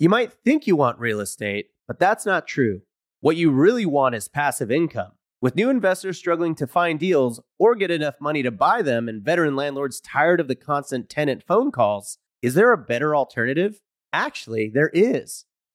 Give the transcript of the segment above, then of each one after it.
You might think you want real estate, but that's not true. What you really want is passive income. With new investors struggling to find deals or get enough money to buy them and veteran landlords tired of the constant tenant phone calls, is there a better alternative? Actually, there is.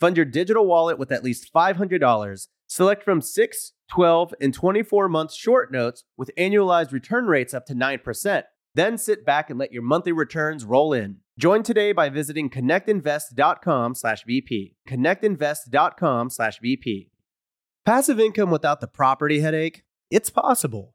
Fund your digital wallet with at least $500. Select from 6, 12, and 24 month short notes with annualized return rates up to 9%. Then sit back and let your monthly returns roll in. Join today by visiting connectinvest.com/bp. Connectinvest.com/bp. Passive income without the property headache? It's possible.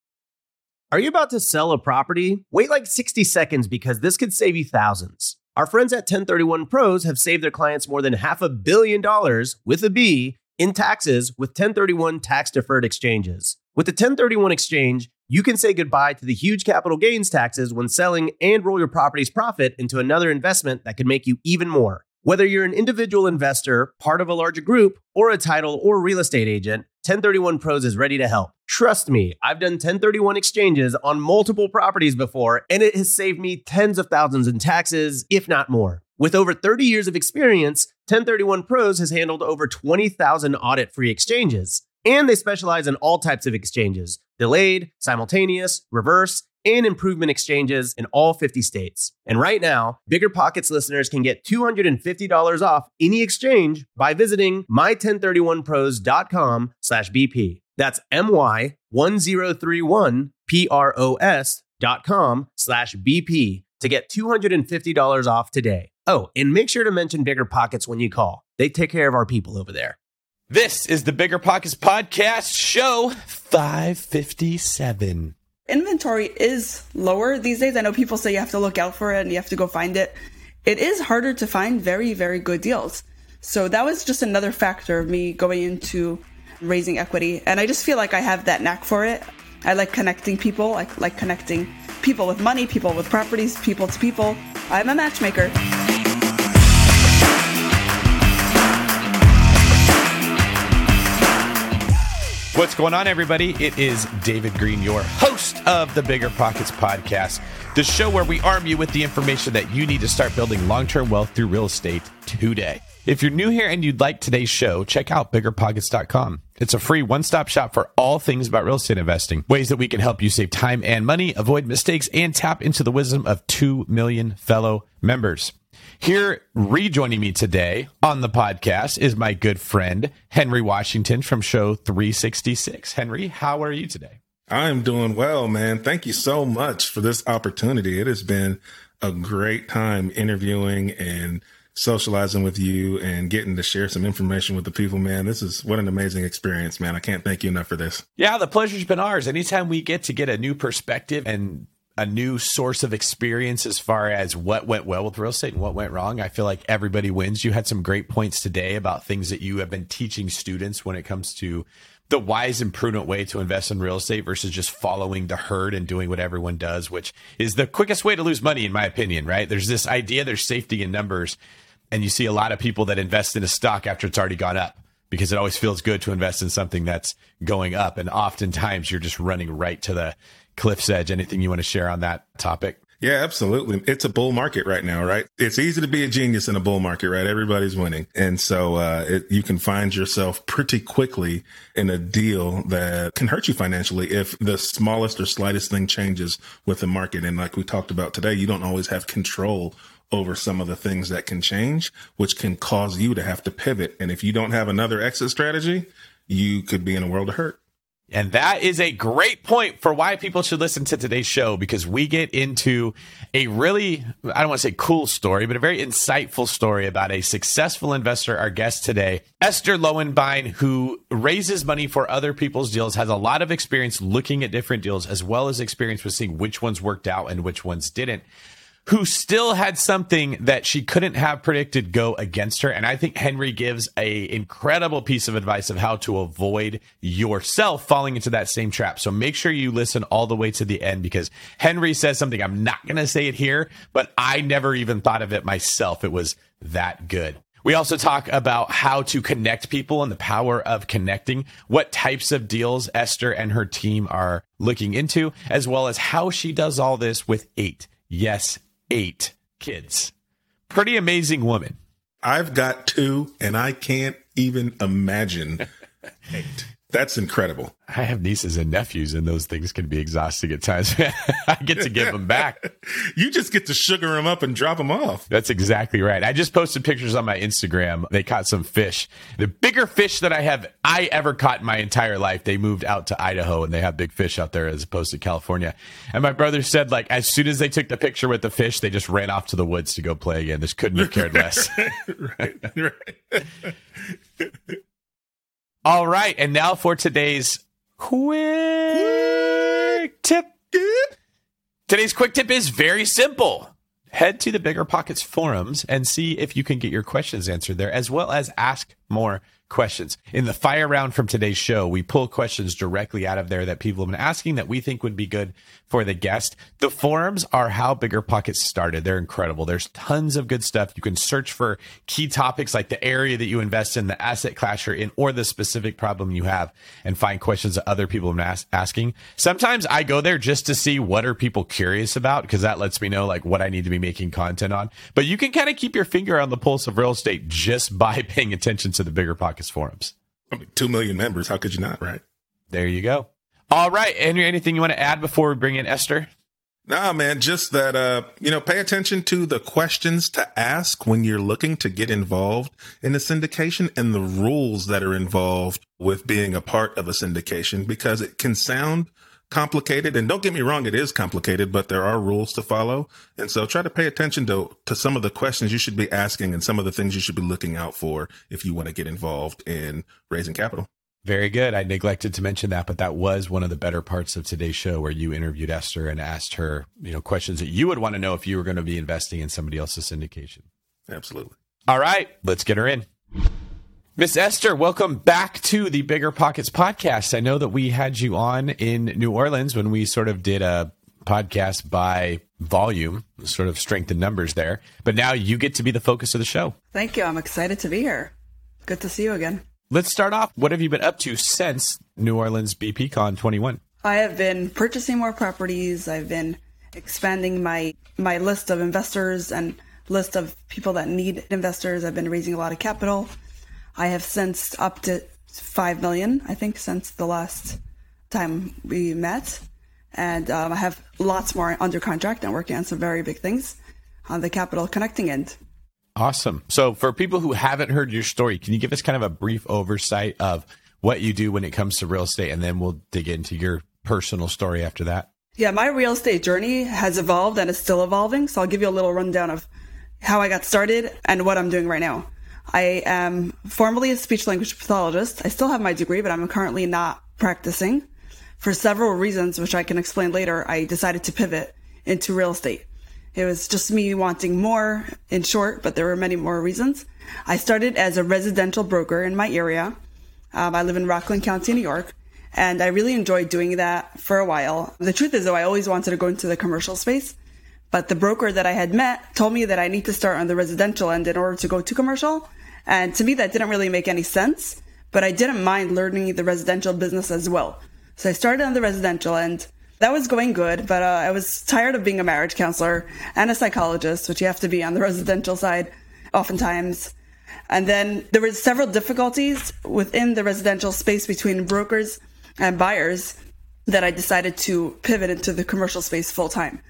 Are you about to sell a property? Wait like 60 seconds because this could save you thousands. Our friends at 1031 Pros have saved their clients more than half a billion dollars with a B in taxes with 1031 tax deferred exchanges. With the 1031 exchange, you can say goodbye to the huge capital gains taxes when selling and roll your property's profit into another investment that could make you even more. Whether you're an individual investor, part of a larger group, or a title or real estate agent, 1031 Pros is ready to help. Trust me, I've done 1031 exchanges on multiple properties before, and it has saved me tens of thousands in taxes, if not more. With over 30 years of experience, 1031 Pros has handled over 20,000 audit free exchanges. And they specialize in all types of exchanges delayed, simultaneous, reverse, and improvement exchanges in all 50 states. And right now, Bigger Pockets listeners can get $250 off any exchange by visiting my1031pros.com slash BP. That's my1031pros dot com slash BP to get $250 off today. Oh, and make sure to mention Bigger Pockets when you call. They take care of our people over there. This is the Bigger Pockets Podcast, show 557 inventory is lower these days. I know people say you have to look out for it and you have to go find it. It is harder to find very, very good deals. So that was just another factor of me going into raising equity. And I just feel like I have that knack for it. I like connecting people. I like connecting people with money, people with properties, people to people. I'm a matchmaker. What's going on, everybody? It is David Greene, your host of the Bigger Pockets Podcast, the show where we arm you with the information that you need to start building long term wealth through real estate today. If you're new here and you'd like today's show, check out biggerpockets.com. It's a free one stop shop for all things about real estate investing, ways that we can help you save time and money, avoid mistakes, and tap into the wisdom of 2 million fellow members. Here, rejoining me today on the podcast is my good friend, Henry Washington from Show 366. Henry, how are you today? I'm doing well, man. Thank you so much for this opportunity. It has been a great time interviewing and socializing with you and getting to share some information with the people, man. This is what an amazing experience, man. I can't thank you enough for this. Yeah, the pleasure's been ours. Anytime we get to get a new perspective and a new source of experience as far as what went well with real estate and what went wrong. I feel like everybody wins. You had some great points today about things that you have been teaching students when it comes to the wise and prudent way to invest in real estate versus just following the herd and doing what everyone does, which is the quickest way to lose money, in my opinion, right? There's this idea there's safety in numbers, and you see a lot of people that invest in a stock after it's already gone up because it always feels good to invest in something that's going up. And oftentimes you're just running right to the cliff's edge. Anything you want to share on that topic? Yeah, absolutely. It's a bull market right now, right? It's easy to be a genius in a bull market, right? Everybody's winning. And so, uh, it, you can find yourself pretty quickly in a deal that can hurt you financially if the smallest or slightest thing changes with the market. And like we talked about today, you don't always have control over some of the things that can change, which can cause you to have to pivot. And if you don't have another exit strategy, you could be in a world of hurt. And that is a great point for why people should listen to today's show because we get into a really, I don't want to say cool story, but a very insightful story about a successful investor, our guest today, Esther Lowenbein, who raises money for other people's deals, has a lot of experience looking at different deals, as well as experience with seeing which ones worked out and which ones didn't who still had something that she couldn't have predicted go against her. And I think Henry gives a incredible piece of advice of how to avoid yourself falling into that same trap. So make sure you listen all the way to the end because Henry says something. I'm not going to say it here, but I never even thought of it myself. It was that good. We also talk about how to connect people and the power of connecting, what types of deals Esther and her team are looking into, as well as how she does all this with eight. Yes, eight kids. Pretty amazing woman. I've got two, and I can't even imagine eight. That's incredible. I have nieces and nephews, and those things can be exhausting at times. I get to give them back. you just get to sugar them up and drop them off. That's exactly right. I just posted pictures on my Instagram. They caught some fish, the bigger fish that I have I ever caught in my entire life. They moved out to Idaho, and they have big fish out there as opposed to California. And my brother said, like, as soon as they took the picture with the fish, they just ran off to the woods to go play again. This couldn't have cared less. right, right. All right. And now for today's quick tip. Today's quick tip is very simple. Head to the Bigger Pockets forums and see if you can get your questions answered there, as well as ask more questions. In the fire round from today's show, we pull questions directly out of there that people have been asking that we think would be good for the guest. The forums are how Bigger Pockets started. They're incredible. There's tons of good stuff. You can search for key topics like the area that you invest in, the asset class you're in, or the specific problem you have and find questions that other people have been as- asking. Sometimes I go there just to see what are people curious about because that lets me know like what I need to be making content on. But you can kind of keep your finger on the pulse of real estate just by paying attention to the Bigger Pockets forums. I mean, two million members. How could you not? Right. There you go. All right, Henry. Anything you want to add before we bring in Esther? Nah, man, just that, uh, you know, pay attention to the questions to ask when you're looking to get involved in a syndication and the rules that are involved with being a part of a syndication because it can sound complicated. And don't get me wrong, it is complicated, but there are rules to follow. And so try to pay attention to, to some of the questions you should be asking and some of the things you should be looking out for if you want to get involved in raising capital. Very good. I neglected to mention that, but that was one of the better parts of today's show where you interviewed Esther and asked her, you know, questions that you would want to know if you were going to be investing in somebody else's syndication. Absolutely. All right, let's get her in. Miss Esther, welcome back to the Bigger Pockets podcast. I know that we had you on in New Orleans when we sort of did a podcast by volume, sort of strength in numbers there. But now you get to be the focus of the show. Thank you. I'm excited to be here. Good to see you again. Let's start off. What have you been up to since New Orleans BPCon 21? I have been purchasing more properties. I've been expanding my my list of investors and list of people that need investors. I've been raising a lot of capital. I have since up to 5 million, I think, since the last time we met. And um, I have lots more under contract and working on some very big things on the capital connecting end. Awesome. So, for people who haven't heard your story, can you give us kind of a brief oversight of what you do when it comes to real estate? And then we'll dig into your personal story after that. Yeah, my real estate journey has evolved and is still evolving. So, I'll give you a little rundown of how I got started and what I'm doing right now. I am formerly a speech language pathologist. I still have my degree, but I'm currently not practicing. For several reasons, which I can explain later, I decided to pivot into real estate. It was just me wanting more in short, but there were many more reasons. I started as a residential broker in my area. Um, I live in Rockland County, New York, and I really enjoyed doing that for a while. The truth is, though, I always wanted to go into the commercial space, but the broker that I had met told me that I need to start on the residential end in order to go to commercial. And to me, that didn't really make any sense. but I didn't mind learning the residential business as well. So I started on the residential end. That was going good, but uh, I was tired of being a marriage counselor and a psychologist, which you have to be on the residential side oftentimes. And then there were several difficulties within the residential space between brokers and buyers that I decided to pivot into the commercial space full time.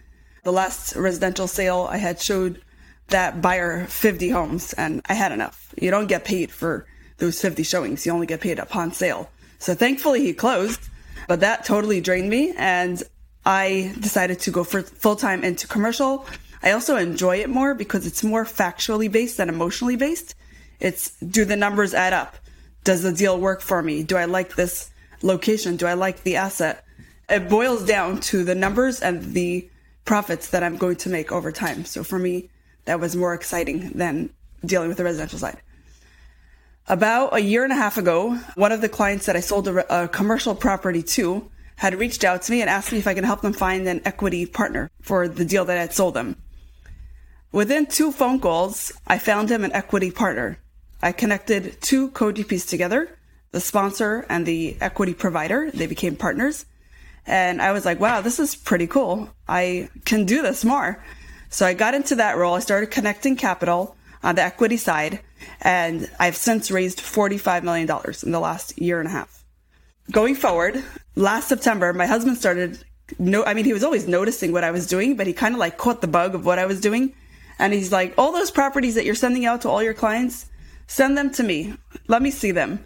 The last residential sale I had showed that buyer 50 homes and I had enough. You don't get paid for those 50 showings. You only get paid upon sale. So thankfully he closed, but that totally drained me and I decided to go full time into commercial. I also enjoy it more because it's more factually based than emotionally based. It's do the numbers add up? Does the deal work for me? Do I like this location? Do I like the asset? It boils down to the numbers and the profits that I'm going to make over time. So for me, that was more exciting than dealing with the residential side. About a year and a half ago, one of the clients that I sold a, a, commercial property to had reached out to me and asked me if I can help them find an equity partner for the deal that I had sold them. Within two phone calls, I found him an equity partner. I connected two co-GPs together, the sponsor and the equity provider. They became partners. And I was like, wow, this is pretty cool. I can do this more. So I got into that role. I started connecting capital on the equity side, and I've since raised $45 million in the last year and a half. Going forward, last September, my husband started, no, I mean, he was always noticing what I was doing, but he kind of like caught the bug of what I was doing. And he's like, all those properties that you're sending out to all your clients, send them to me. Let me see them.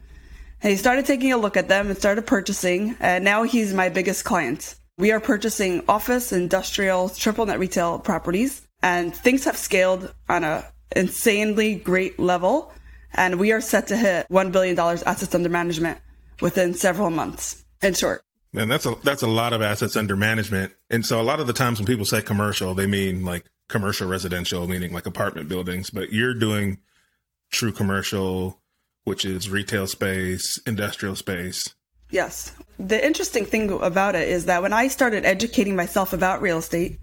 And he started taking a look at them and started purchasing. And now he's my biggest client. We are purchasing office, industrial, triple net retail properties, and things have scaled on a insanely great level. And we are set to hit $1 billion assets under management within several months. In short. And that's a that's a lot of assets under management. And so a lot of the times when people say commercial, they mean like commercial residential, meaning like apartment buildings, but you're doing true commercial, which is retail space, industrial space. Yes. The interesting thing about it is that when I started educating myself about real estate,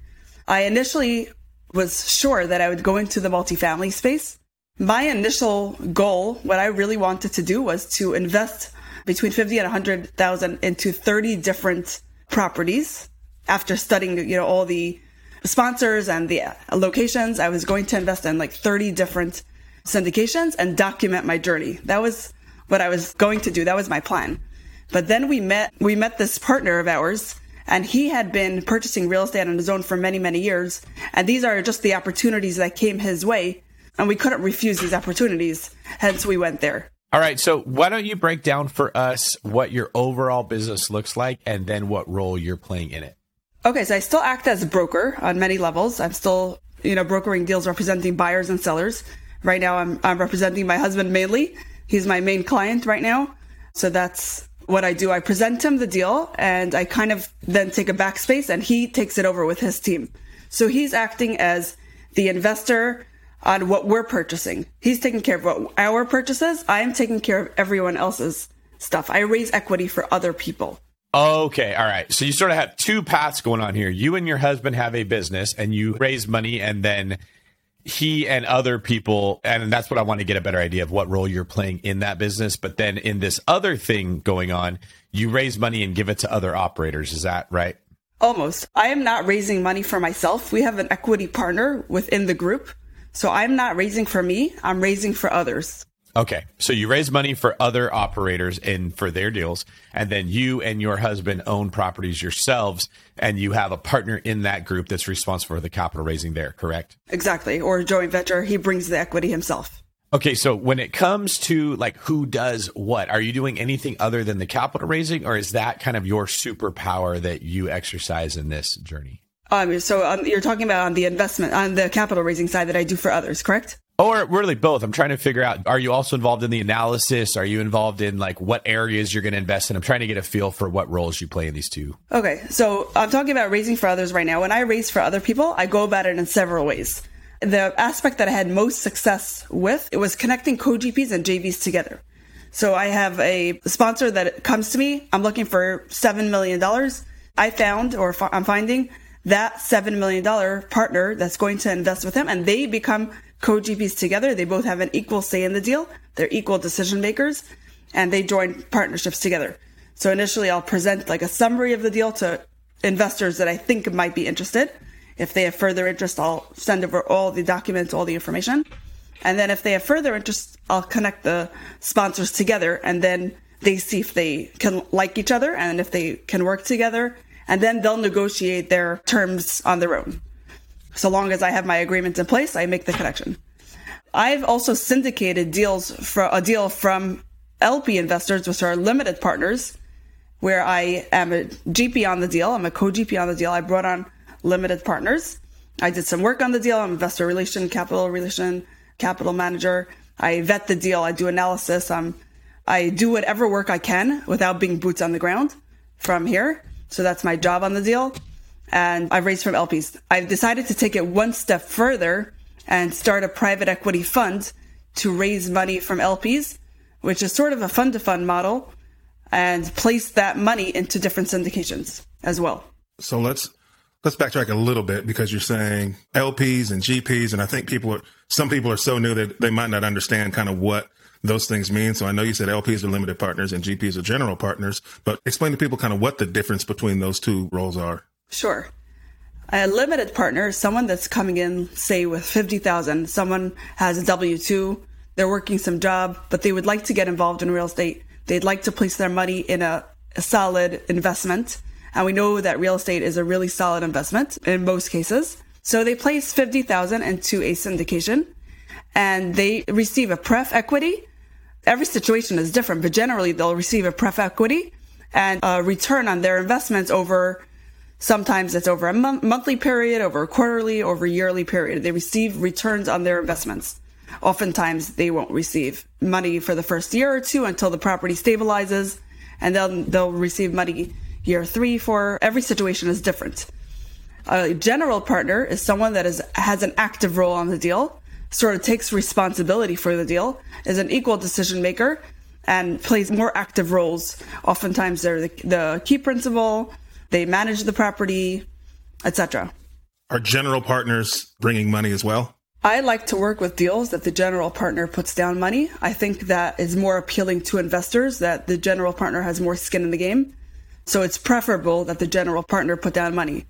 I initially was sure that I would go into the multifamily space. My initial goal, what I really wanted to do was to invest between 50 and 100,000 into 30 different properties. After studying, you know, all the sponsors and the locations, I was going to invest in like 30 different syndications and document my journey. That was what I was going to do. That was my plan. But then we met, we met this partner of ours and he had been purchasing real estate on his own for many, many years. And these are just the opportunities that came his way. And we couldn't refuse these opportunities. Hence we went there. All right. So why don't you break down for us what your overall business looks like and then what role you're playing in it? Okay. So I still act as a broker on many levels. I'm still, you know, brokering deals representing buyers and sellers. Right now I'm, I'm representing my husband mainly. He's my main client right now. So that's what I do, I present him the deal and I kind of then take a backspace and he takes it over with his team. So he's acting as the investor on what we're purchasing. He's taking care of what our purchases. I am taking care of everyone else's stuff. I raise equity for other people. Okay. All right. So you sort of have two paths going on here. You and your husband have a business and you raise money and then he and other people, and that's what I want to get a better idea of what role you're playing in that business. But then in this other thing going on, you raise money and give it to other operators. Is that right? Almost. I am not raising money for myself. We have an equity partner within the group. So I'm not raising for me, I'm raising for others. Okay. So you raise money for other operators and for their deals. And then you and your husband own properties yourselves and you have a partner in that group that's responsible for the capital raising there, correct? Exactly. Or joint venture, he brings the equity himself. Okay, so when it comes to like who does what, are you doing anything other than the capital raising, or is that kind of your superpower that you exercise in this journey? Um, so um, you're talking about on the investment, on the capital raising side that I do for others, correct? Or really both. I'm trying to figure out are you also involved in the analysis? Are you involved in like what areas you're going to invest in? I'm trying to get a feel for what roles you play in these two. Okay. So I'm talking about raising for others right now. When I raise for other people, I go about it in several ways. The aspect that I had most success with it was connecting co-GPs and JVs together. So I have a sponsor that comes to me. I'm looking for $7 million. I found or I'm finding that $7 million partner that's going to invest with him and they become co-GPs together. They both have an equal say in the deal. They're equal decision makers. and they join partnerships together. So initially, I'll present like a summary of the deal to investors that I think might be interested. If they have further interest, I'll send over all the documents, all the information. And then if they have further interest, I'll connect the sponsors together and then they see if they can like each other and if they can work together. And then they'll negotiate their terms on their own. So long as I have my agreements in place, I make the connection. I've also syndicated deals for a deal from LP investors, which are limited partners, where I am a GP on the deal. I'm a co-GP on the deal. I brought on limited partners. I did some work on the deal. I'm investor relation, capital relation, capital manager. I vet the deal. I do analysis. Um, I do whatever work I can without being boots on the ground from here. So that's my job on the deal. And I've raised from LPs. I've decided to take it one step further and start a private equity fund to raise money from LPs, which is sort of a fund to fund model and place that money into different syndications as well. So let's let's backtrack a little bit because you're saying LPs and GPs, and I think people are some people are so new that they might not understand kind of what those things mean. So I know you said LPs are limited partners and GPs are general partners, but explain to people kind of what the difference between those two roles are. Sure. A limited partner someone that's coming in, say, with 50,000. Someone has a W 2, they're working some job, but they would like to get involved in real estate They'd like to place their money in a, a solid investment. And we know that real estate is a really solid investment in most cases. So they place 50,000 into a syndication and they receive a pref equity. Every situation is different, but generally they'll receive a pref equity and a return on their investments over sometimes it's over a monthly period, over a quarterly, over a yearly period. They receive returns on their investments oftentimes they won't receive money for the first year or two until the property stabilizes, and then they'll receive money year three, four. Every situation is different. A general partner is someone that is has an active role on the deal, sort of takes responsibility for the deal, is an equal decision maker, and plays more active roles. Oftentimes, they're the, the key principal. They manage the property, etc. Are general partners bringing money as well? I like to work with deals that the general partner puts down money. I think that is more appealing to investors that the general partner has more skin in the game. So it's preferable that the general partner put down money.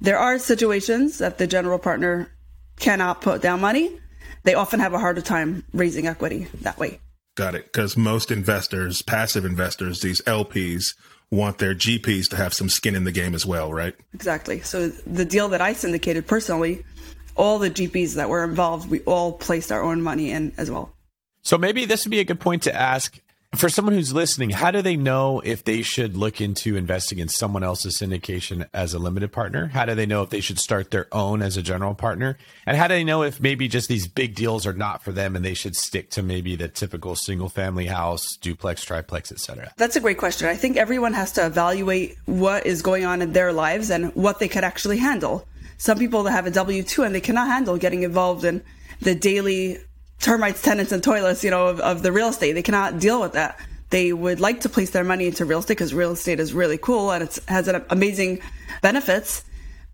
There are situations that the general partner cannot put down money. They often have a harder time raising equity that way. Got it. Because most investors, passive investors, these LPs, want their GPs to have some skin in the game as well, right? Exactly. So the deal that I syndicated personally all the GPs that were involved, we all placed our own money in as well. So maybe this would be a good point to ask for someone who's listening. How do they know if they should look into investing in someone else's syndication as a limited partner? How do they know if they should start their own as a general partner? And how do they know if maybe just these big deals are not for them and they should stick to maybe the typical single family house, duplex, triplex, etc.? That's a great question. I think everyone has to evaluate what is going on in their lives and what they could actually handle some people that have a W two and they cannot handle getting involved in the daily termites, tenants, and toilets, you know, of, of the real estate. They cannot deal with that. They would like to place their money into real estate because real estate is really cool and it has an amazing benefits.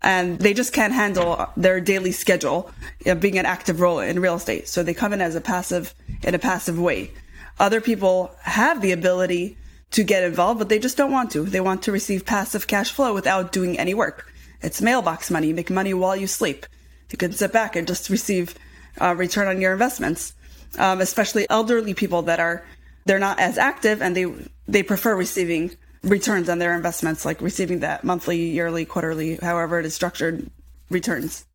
And they just can't handle their daily schedule of being an active role in real estate. So they come in as a passive, in a passive way. Other people have the ability to get involved, but they just don't want to. They want to receive passive cash flow without doing any work. It's mailbox money. You make money while you sleep. You can sit back and just receive uh, return on your investments. Um, especially elderly people that are they're not as active and they they prefer receiving returns on their investments, like receiving that monthly, yearly, quarterly, however it is structured returns.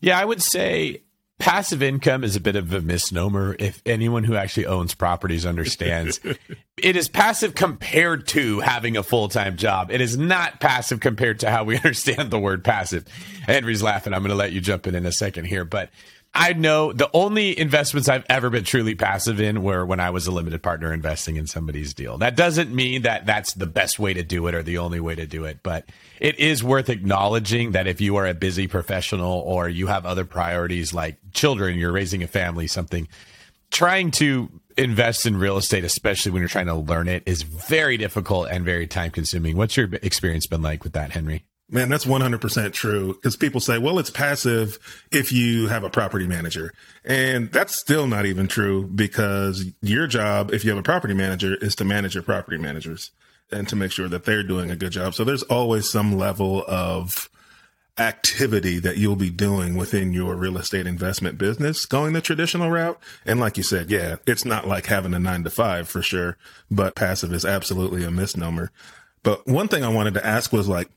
Yeah, I would say passive income is a bit of a misnomer if anyone who actually owns properties understands it is passive compared to having a full-time job it is not passive compared to how we understand the word passive henry's laughing i'm going to let you jump in in a second here but I know the only investments I've ever been truly passive in were when I was a limited partner investing in somebody's deal. That doesn't mean that that's the best way to do it or the only way to do it, but it is worth acknowledging that if you are a busy professional or you have other priorities like children, you're raising a family, something, trying to invest in real estate, especially when you're trying to learn it, is very difficult and very time consuming. What's your experience been like with that, Henry? Man, that's 100% true because people say, well, it's passive if you have a property manager. And that's still not even true because your job, if you have a property manager, is to manage your property managers and to make sure that they're doing a good job. So there's always some level of activity that you'll be doing within your real estate investment business going the traditional route. And like you said, yeah, it's not like having a nine to five for sure, but passive is absolutely a misnomer. But one thing I wanted to ask was like,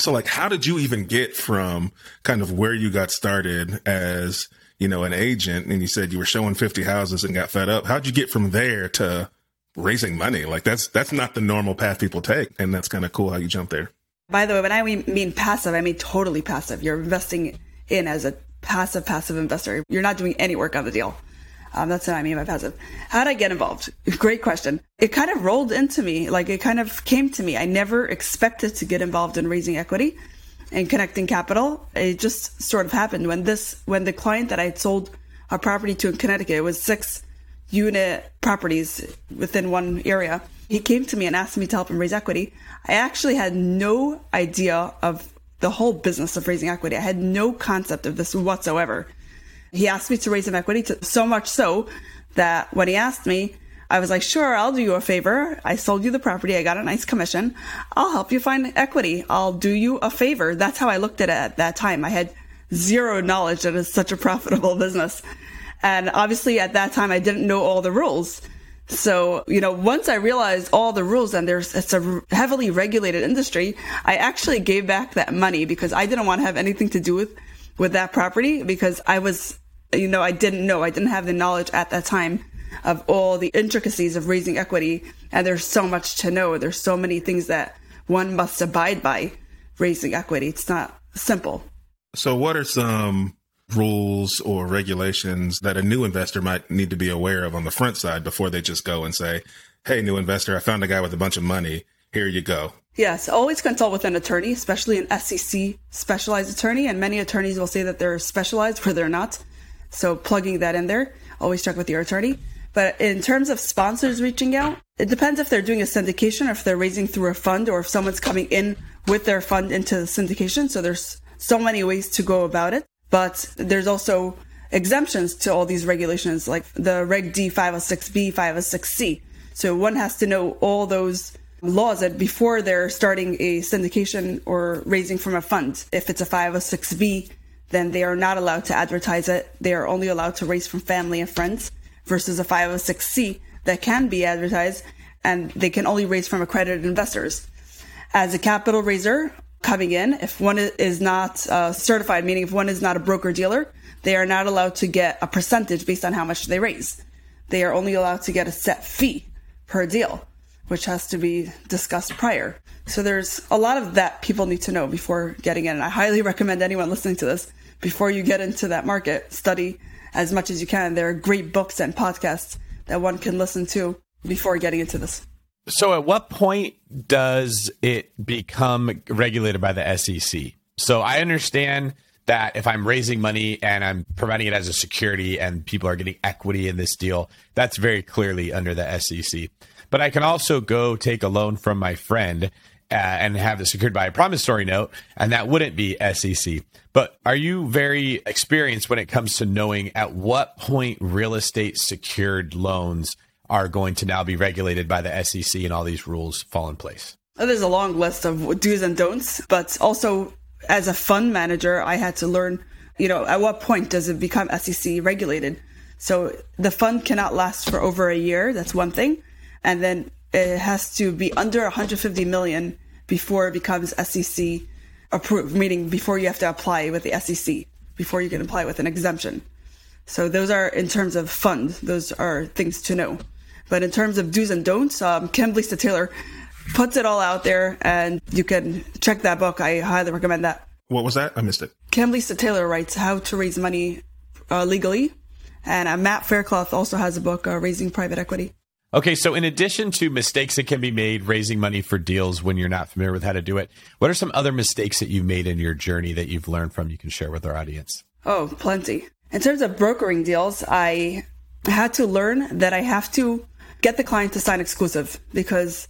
so like, how did you even get from kind of where you got started as, you know, an agent and you said you were showing 50 houses and got fed up? How'd you get from there to raising money? Like that's, that's not the normal path people take. And that's kind of cool how you jumped there. By the way, when I mean passive, I mean totally passive. You're investing in as a passive, passive investor. You're not doing any work on the deal. Um, that's what I mean by passive. How did I get involved? Great question. It kind of rolled into me, like it kind of came to me. I never expected to get involved in raising equity and connecting capital. It just sort of happened when this, when the client that I had sold a property to in Connecticut, it was six unit properties within one area. He came to me and asked me to help him raise equity. I actually had no idea of the whole business of raising equity. I had no concept of this whatsoever. He asked me to raise some equity, to, so much so that when he asked me, I was like, sure, I'll do you a favor. I sold you the property. I got a nice commission. I'll help you find equity. I'll do you a favor. That's how I looked at it at that time. I had zero knowledge that it's such a profitable business. And obviously at that time, I didn't know all the rules. So, you know, once I realized all the rules and there's, it's a heavily regulated industry, I actually gave back that money because I didn't want to have anything to do with, with that property because I was you know, I didn't know. I didn't have the knowledge at that time of all the intricacies of raising equity. And there's so much to know. There's so many things that one must abide by raising equity. It's not simple. So, what are some rules or regulations that a new investor might need to be aware of on the front side before they just go and say, Hey, new investor, I found a guy with a bunch of money. Here you go. Yes, always consult with an attorney, especially an SEC specialized attorney. And many attorneys will say that they're specialized where they're not. So plugging that in there, always check with your attorney. But in terms of sponsors reaching out, it depends if they're doing a syndication or if they're raising through a fund or if someone's coming in with their fund into the syndication. So there's so many ways to go about it. But there's also exemptions to all these regulations, like the Reg D 506B, 506C. So one has to know all those laws that before they're starting a syndication or raising from a fund. If it's a 506B, then they are not allowed to advertise it. They are only allowed to raise from family and friends versus a 506c that can be advertised and they can only raise from accredited investors. As a capital raiser coming in, if one is not uh, certified, meaning if one is not a broker dealer, they are not allowed to get a percentage based on how much they raise. They are only allowed to get a set fee per deal, which has to be discussed prior. So there's a lot of that people need to know before getting in. And I highly recommend anyone listening to this before you get into that market, study as much as you can. There are great books and podcasts that one can listen to before getting into this. So, at what point does it become regulated by the SEC? So, I understand that if I'm raising money and I'm providing it as a security and people are getting equity in this deal, that's very clearly under the SEC. But I can also go take a loan from my friend uh, and have it secured by a promissory note, and that wouldn't be SEC. But are you very experienced when it comes to knowing at what point real estate secured loans are going to now be regulated by the SEC and all these rules fall in place? There's a long list of do's and don'ts, but also as a fund manager, I had to learn, you know, at what point does it become SEC regulated? So the fund cannot last for over a year. That's one thing. And then it has to be under 150 million before it becomes SEC approved, meaning before you have to apply with the SEC, before you can apply with an exemption. So those are in terms of fund, those are things to know. But in terms of do's and don'ts, um, Kim Lisa Taylor puts it all out there, and you can check that book. I highly recommend that. What was that? I missed it. Kim Lisa Taylor writes How to Raise Money uh, Legally, and uh, Matt Faircloth also has a book, uh, Raising Private Equity. Okay, so in addition to mistakes that can be made raising money for deals when you're not familiar with how to do it, what are some other mistakes that you've made in your journey that you've learned from you can share with our audience? Oh, plenty. In terms of brokering deals, I had to learn that I have to get the client to sign exclusive because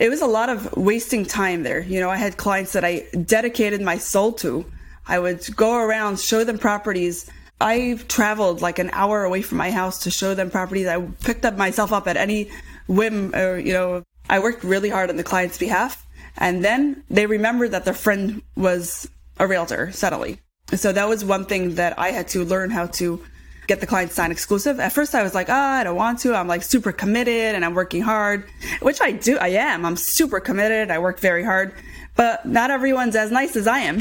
it was a lot of wasting time there. You know, I had clients that I dedicated my soul to. I would go around, show them properties. I traveled like an hour away from my house to show them properties. I picked up myself up at any whim or, you know, I worked really hard on the client's behalf. And then they remembered that their friend was a realtor suddenly. So that was one thing that I had to learn how to get the client sign exclusive. At first I was like, ah, oh, I don't want to. I'm like super committed and I'm working hard, which I do. I am. I'm super committed. I work very hard, but not everyone's as nice as I am.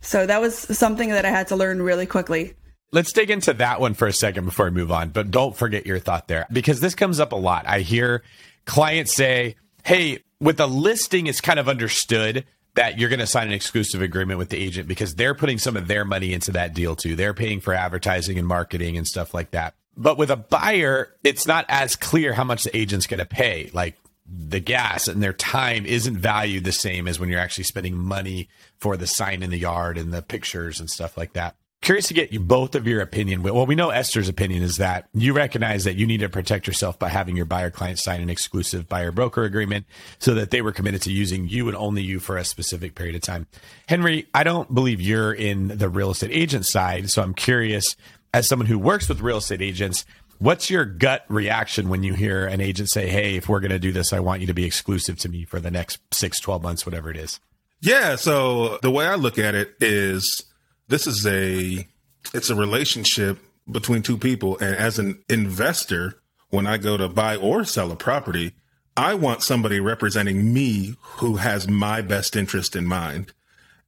So that was something that I had to learn really quickly. Let's dig into that one for a second before we move on, but don't forget your thought there because this comes up a lot. I hear clients say, Hey, with a listing, it's kind of understood that you're going to sign an exclusive agreement with the agent because they're putting some of their money into that deal too. They're paying for advertising and marketing and stuff like that. But with a buyer, it's not as clear how much the agent's going to pay. Like the gas and their time isn't valued the same as when you're actually spending money for the sign in the yard and the pictures and stuff like that curious to get you both of your opinion. Well, we know Esther's opinion is that you recognize that you need to protect yourself by having your buyer client sign an exclusive buyer broker agreement so that they were committed to using you and only you for a specific period of time. Henry, I don't believe you're in the real estate agent side. So I'm curious, as someone who works with real estate agents, what's your gut reaction when you hear an agent say, Hey, if we're going to do this, I want you to be exclusive to me for the next six, 12 months, whatever it is? Yeah. So the way I look at it is, this is a it's a relationship between two people. And as an investor when i go to buy or sell a property i want somebody representing me who has my best interest in mind.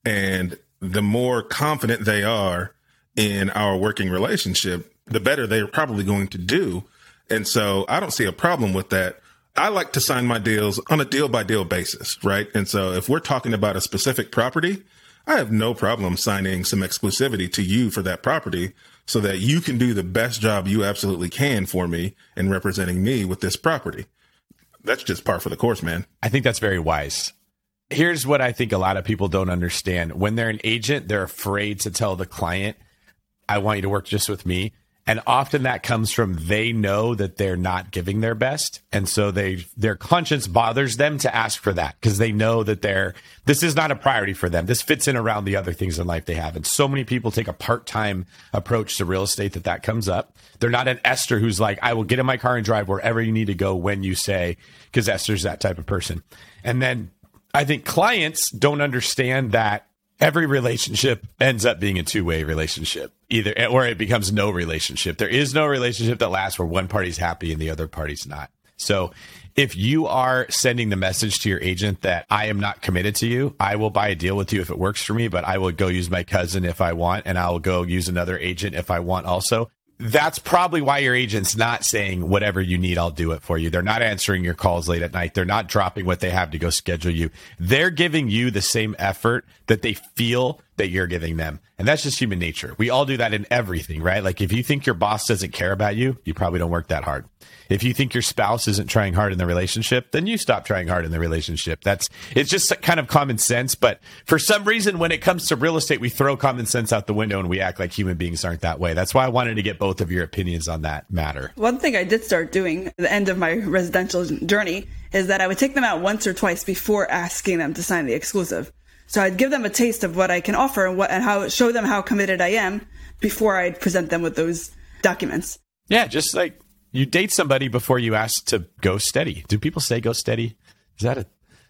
And the more confident they are in our working relationship the better they're probably going to do. And so i don't see a problem with that. I like to sign my deals on a deal by deal basis, right? And so if we're talking about a specific property, I have no problem signing some exclusivity to you for that property so that you can do the best job you absolutely can for me in representing me with this property. That's just par for the course, man. I think that's very wise. Here's what I think a lot of people don't understand. When they're an agent, they're afraid to tell the client, I want you to work just with me and often that comes from they know that they're not giving their best. And so they their conscience bothers them to ask for that because they know that they're this is not a priority for them. This fits in around the other things in life they have. And so many people take a part-time approach to real estate that that comes up. They're not an esther who's like i will get in my car and drive wherever you need to go when you say because esther's that type of person. And then i think clients don't understand that every relationship ends up being a two-way relationship. Either or it becomes no relationship. There is no relationship that lasts where one party's happy and the other party's not. So if you are sending the message to your agent that I am not committed to you, I will buy a deal with you if it works for me, but I will go use my cousin if I want, and I will go use another agent if I want also that's probably why your agent's not saying whatever you need, I'll do it for you. They're not answering your calls late at night. They're not dropping what they have to go schedule you. They're giving you the same effort that they feel that you're giving them. And that's just human nature. We all do that in everything, right? Like if you think your boss doesn't care about you, you probably don't work that hard. If you think your spouse isn't trying hard in the relationship, then you stop trying hard in the relationship. That's it's just kind of common sense, but for some reason when it comes to real estate, we throw common sense out the window and we act like human beings aren't that way. That's why I wanted to get both of your opinions on that matter. One thing I did start doing at the end of my residential journey is that I would take them out once or twice before asking them to sign the exclusive. So I'd give them a taste of what I can offer and what and how show them how committed I am before I'd present them with those documents. Yeah, just like you date somebody before you ask to go steady. Do people say go steady? Is that a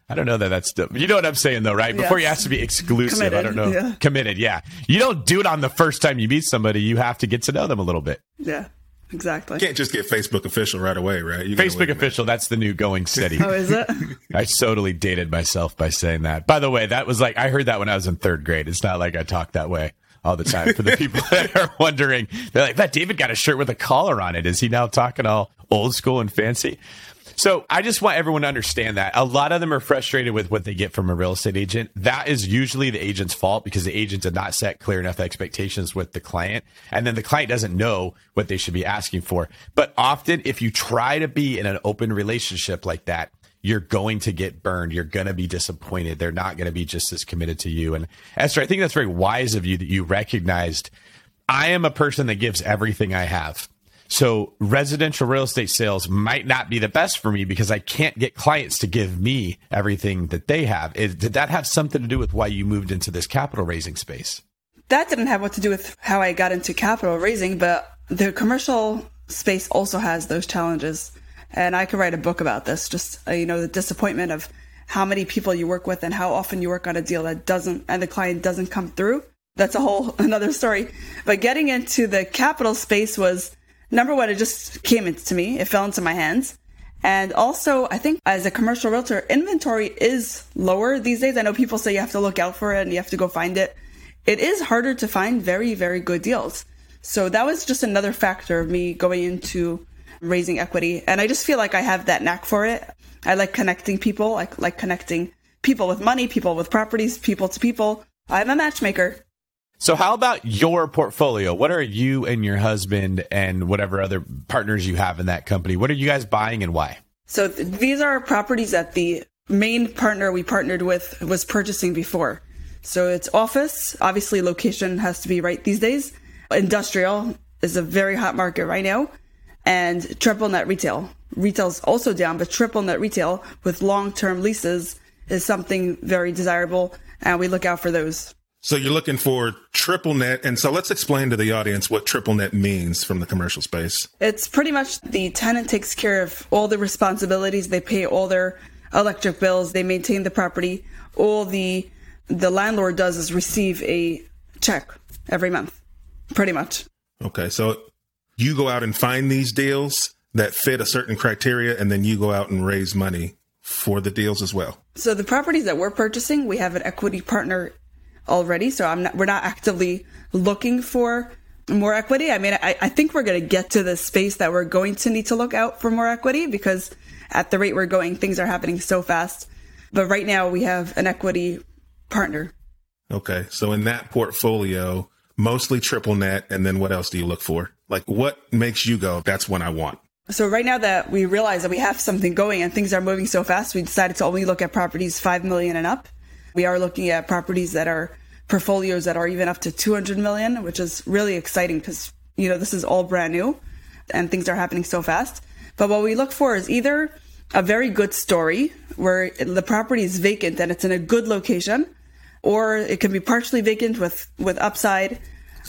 I don't know that that's the, you know what I'm saying though, right? Before yes. you ask to be exclusive, Committed, I don't know. Yeah. Committed, yeah. You don't do it on the first time you meet somebody. You have to get to know them a little bit. Yeah. Exactly. You can't just get Facebook official right away, right? You Facebook official, that's the new going steady. oh, is it? I totally dated myself by saying that. By the way, that was like, I heard that when I was in third grade. It's not like I talk that way all the time. For the people that are wondering, they're like, that David got a shirt with a collar on it. Is he now talking all old school and fancy? So I just want everyone to understand that a lot of them are frustrated with what they get from a real estate agent. That is usually the agent's fault because the agent did not set clear enough expectations with the client. And then the client doesn't know what they should be asking for. But often if you try to be in an open relationship like that, you're going to get burned. You're going to be disappointed. They're not going to be just as committed to you. And Esther, I think that's very wise of you that you recognized I am a person that gives everything I have. So residential real estate sales might not be the best for me because I can't get clients to give me everything that they have. Is, did that have something to do with why you moved into this capital raising space? That didn't have what to do with how I got into capital raising, but the commercial space also has those challenges. And I could write a book about this, just, uh, you know, the disappointment of how many people you work with and how often you work on a deal that doesn't, and the client doesn't come through. That's a whole another story. But getting into the capital space was number one, it just came into me. It fell into my hands. And also, I think as a commercial realtor, inventory is lower these days. I know people say you have to look out for it and you have to go find it. It is harder to find very, very good deals. So that was just another factor of me going into raising equity. And I just feel like I have that knack for it. I like connecting people. I like connecting people with money, people with properties, people to people. I'm a matchmaker. So, how about your portfolio? What are you and your husband and whatever other partners you have in that company? What are you guys buying and why? So, th- these are properties that the main partner we partnered with was purchasing before. So, it's office. Obviously, location has to be right these days. Industrial is a very hot market right now. And triple net retail. Retail's also down, but triple net retail with long term leases is something very desirable. And we look out for those. So you're looking for triple net. And so let's explain to the audience what triple net means from the commercial space. It's pretty much the tenant takes care of all the responsibilities. They pay all their electric bills. They maintain the property. All the, the landlord does is receive a check every month, pretty much. Okay. So you go out and find these deals that fit a certain criteria and then you go out and raise money for the deals as well. So the properties that we're purchasing, we have an equity partner already. So I'm not, we're not actively looking for more equity. I mean, I, I think we're going to get to the space that we're going to need to look out for more equity because at the rate we're going, things are happening so fast. But right now we have an equity partner. Okay. So in that portfolio, mostly triple net. And then what else do you look for? Like what makes you go, that's what I want? So right now that we realize that we have something going and things are moving so fast, we decided to only look at properties 5 million and up. We are looking at properties that are portfolios that are even up to 200 million, which is really exciting because, you know, this is all brand new and things are happening so fast. But what we look for is either a very good story where the property is vacant and it's in a good location, or it can be partially vacant with, with upside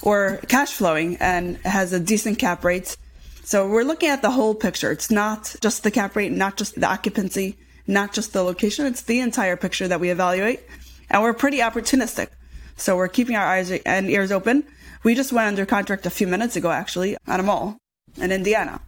or cash flowing and has a decent cap rate. So we're looking at the whole picture. It's not just the cap rate, not just the occupancy, not just the location. It's the entire picture that we evaluate. And we're pretty opportunistic. So we're keeping our eyes and ears open. We just went under contract a few minutes ago, actually, on a mall in Indiana.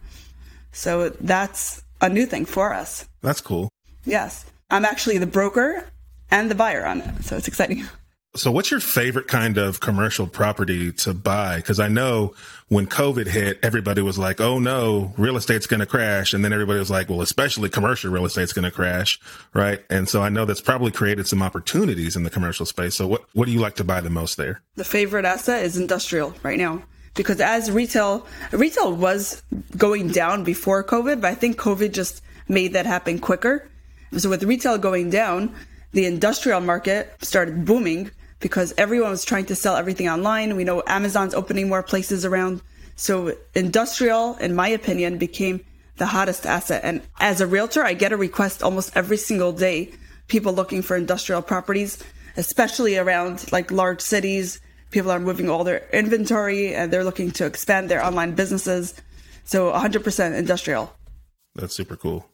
So that's a new thing for us. That's cool. Yes. I'm actually the broker and the buyer on it. So it's exciting. So, what's your favorite kind of commercial property to buy? Because I know when COVID hit, everybody was like, oh no, real estate's going to crash. And then everybody was like, well, especially commercial real estate's going to crash. Right. And so I know that's probably created some opportunities in the commercial space. So, what, what do you like to buy the most there? The favorite asset is industrial right now. Because as retail, retail was going down before COVID, but I think COVID just made that happen quicker. So with retail going down, the industrial market started booming because everyone was trying to sell everything online. We know Amazon's opening more places around. So industrial, in my opinion, became the hottest asset. And as a realtor, I get a request almost every single day. People looking for industrial properties, especially around like large cities. People are moving all their inventory and they're looking to expand their online businesses. So 100% industrial. That's super cool.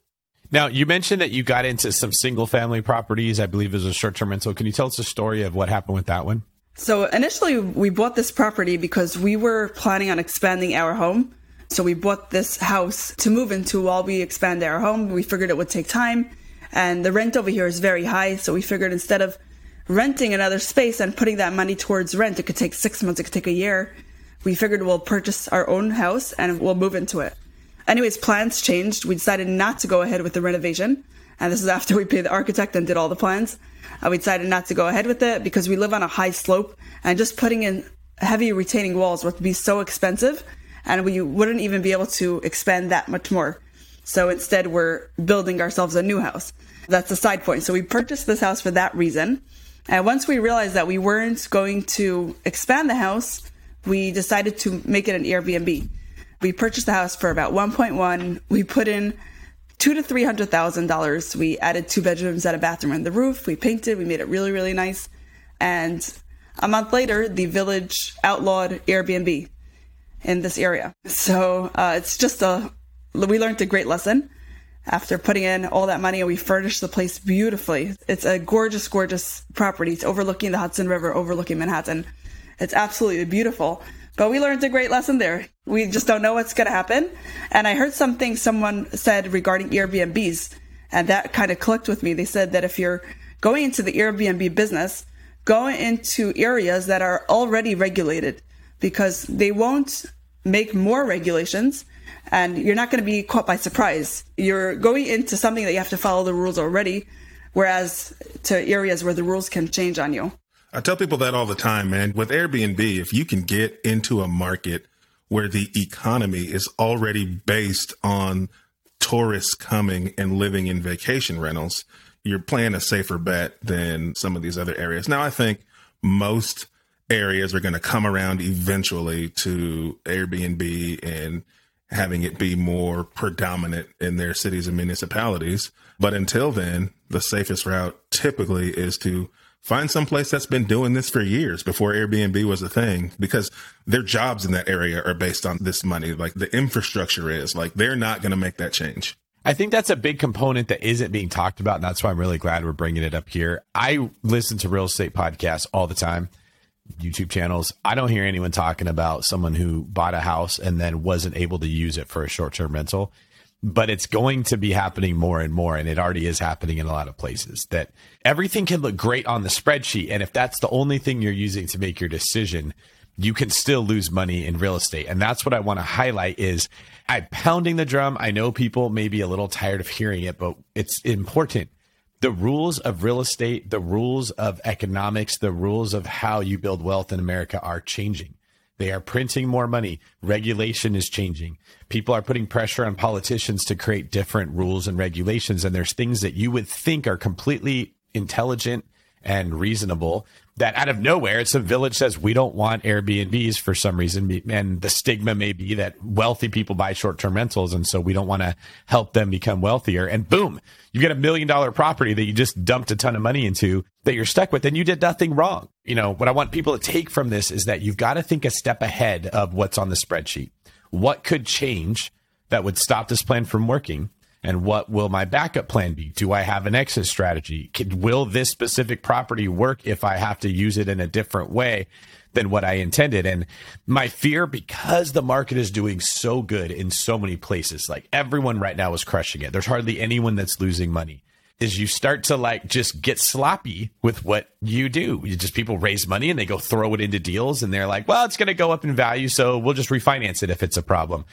Now, you mentioned that you got into some single family properties, I believe is a short term rental. Can you tell us the story of what happened with that one? So initially we bought this property because we were planning on expanding our home. So we bought this house to move into while we expand our home. We figured it would take time and the rent over here is very high. So we figured instead of renting another space and putting that money towards rent, it could take six months, it could take a year. We figured we'll purchase our own house and we'll move into it. Anyways, plans changed. We decided not to go ahead with the renovation. And this is after we paid the architect and did all the plans. Uh, we decided not to go ahead with it because we live on a high slope and just putting in heavy retaining walls would be so expensive and we wouldn't even be able to expand that much more. So instead, we're building ourselves a new house. That's a side point. So we purchased this house for that reason. And once we realized that we weren't going to expand the house, we decided to make it an Airbnb We purchased the house for about 1.1. We put in two to three hundred thousand dollars. We added two bedrooms and a bathroom in the roof. We painted. We made it really, really nice. And a month later, the village outlawed Airbnb in this area. So uh, it's just a we learned a great lesson after putting in all that money and we furnished the place beautifully. It's a gorgeous, gorgeous property. It's overlooking the Hudson River, overlooking Manhattan. It's absolutely beautiful. But we learned a great lesson there. We just don't know what's going to happen. And I heard something someone said regarding Airbnbs, and that kind of clicked with me. They said that if you're going into the Airbnb business, go into areas that are already regulated because they won't make more regulations and you're not going to be caught by surprise. You're going into something that you have to follow the rules already, whereas to areas where the rules can change on you. I tell people that all the time, man. With Airbnb, if you can get into a market where the economy is already based on tourists coming and living in vacation rentals, you're playing a safer bet than some of these other areas. Now, I think most areas are going to come around eventually to Airbnb and having it be more predominant in their cities and municipalities. But until then, the safest route typically is to find some place that's been doing this for years before Airbnb was a thing because their jobs in that area are based on this money. Like the infrastructure is like they're not going to make that change. I think that's a big component that isn't being talked about. And that's why I'm really glad we're bringing it up here. I listen to real estate podcasts all the time, YouTube channels. I don't hear anyone talking about someone who bought a house and then wasn't able to use it for a short term rental but it's going to be happening more and more. And it already is happening in a lot of places that everything can look great on the spreadsheet. And if that's the only thing you're using to make your decision, you can still lose money in real estate. And that's what I want to highlight is I'm pounding the drum. I know people may be a little tired of hearing it, but it's important. The rules of real estate, the rules of economics, the rules of how you build wealth in America are changing. They are printing more money. Regulation is changing. People are putting pressure on politicians to create different rules and regulations. And there's things that you would think are completely intelligent and reasonable that out of nowhere some village says we don't want airbnbs for some reason. And the stigma may be that wealthy people buy short-term rentals and so we don't want to help them become wealthier. And boom you get a million dollar property that you just dumped a ton of money into that you're stuck with and you did nothing wrong. You know what i want people to take from this is that you've got to think a step ahead of what's on the spreadsheet. What could change that would stop this plan from working and what will my backup plan be? Do I have an exit strategy? Can, will this specific property work if I have to use it in a different way than what I intended? And my fear, because the market is doing so good in so many places, like everyone right now is crushing it. There's hardly anyone that's losing money is you start to like just get sloppy with what you do. You just people raise money and they go throw it into deals and they're like, well, it's going to go up in value. So we'll just refinance it if it's a problem.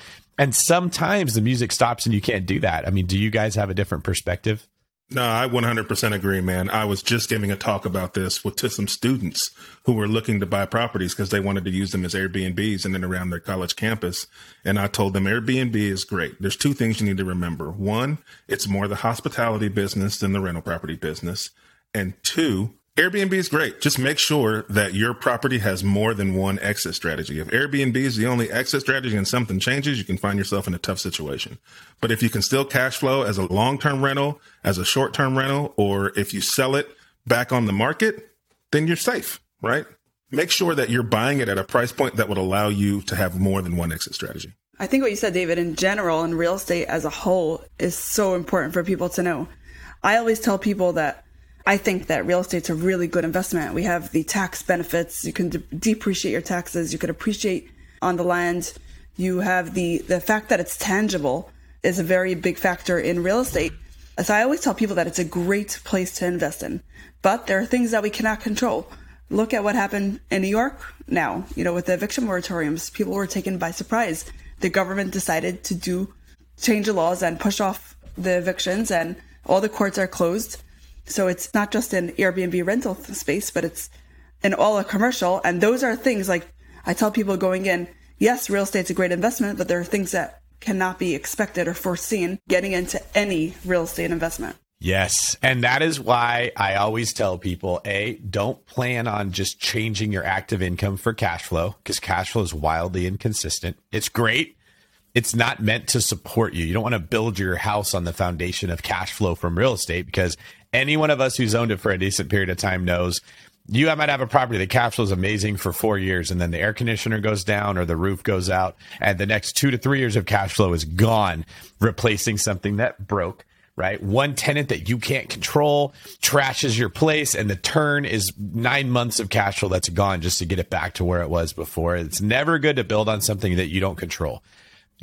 And sometimes the music stops and you can't do that. I mean, do you guys have a different perspective? No, I 100% agree, man. I was just giving a talk about this with to some students who were looking to buy properties because they wanted to use them as Airbnbs and then around their college campus. And I told them Airbnb is great. There's two things you need to remember. One, it's more the hospitality business than the rental property business. And two, Airbnb is great. Just make sure that your property has more than one exit strategy. If Airbnb is the only exit strategy and something changes, you can find yourself in a tough situation. But if you can still cash flow as a long term rental, as a short term rental, or if you sell it back on the market, then you're safe, right? Make sure that you're buying it at a price point that would allow you to have more than one exit strategy. I think what you said, David, in general and real estate as a whole is so important for people to know. I always tell people that I think that real estate's a really good investment. We have the tax benefits. You can de- depreciate your taxes. You could appreciate on the land. You have the, the fact that it's tangible is a very big factor in real estate. So I always tell people that it's a great place to invest in, but there are things that we cannot control. Look at what happened in New York now, you know, with the eviction moratoriums. People were taken by surprise. The government decided to do change the laws and push off the evictions and all the courts are closed so it's not just an Airbnb rental space, but it's in all a commercial. And those are things like I tell people going in, yes, real estate's a great investment, but there are things that cannot be expected or foreseen getting into any real estate investment. Yes. And that is why I always tell people A, don't plan on just changing your active income for cash flow because cash flow is wildly inconsistent. It's great it's not meant to support you. You don't want to build your house on the foundation of cash flow from real estate because any one of us who's owned it for a decent period of time knows you might have a property that cash flow is amazing for four years and then the air conditioner goes down or the roof goes out and the next two to three years of cash flow is gone replacing something that broke right? One tenant that you can't control trashes your place, and the turn is nine months of cash flow that's gone just to get it back to where it was before. It's never good to build on something that you don't control.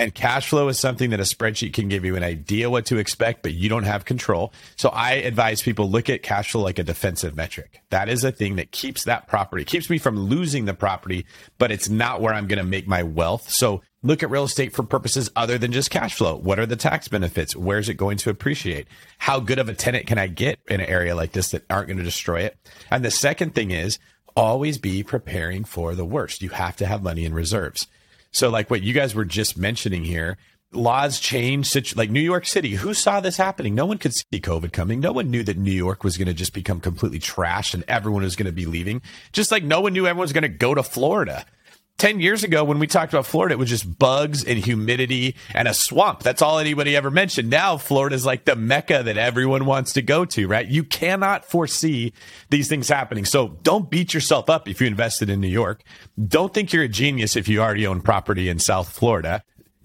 And cash flow is something that a spreadsheet can give you an idea what to expect, but you don't have control. So I advise people look at cash flow like a defensive metric. That is a thing that keeps that property, keeps me from losing the property, but it's not where I'm going to make my wealth. So look at real estate for purposes other than just cash flow. What are the tax benefits? Where's it going to appreciate? How good of a tenant can I get in an area like this that aren't going to destroy it? And the second thing is always be preparing for the worst. You have to have money in reserves. So, like what you guys were just mentioning here, laws change. Like New York City, who saw this happening? No one could see COVID coming. No one knew that New York was going to just become completely trashed and everyone was going to be leaving. Just like no one knew everyone was going to go to Florida. 10 years ago, when we talked about Florida, it was just bugs and humidity and a swamp. That's all anybody ever mentioned. Now, Florida is like the mecca that everyone wants to go to, right? You cannot foresee these things happening. So don't beat yourself up if you invested in New York. Don't think you're a genius if you already own property in South Florida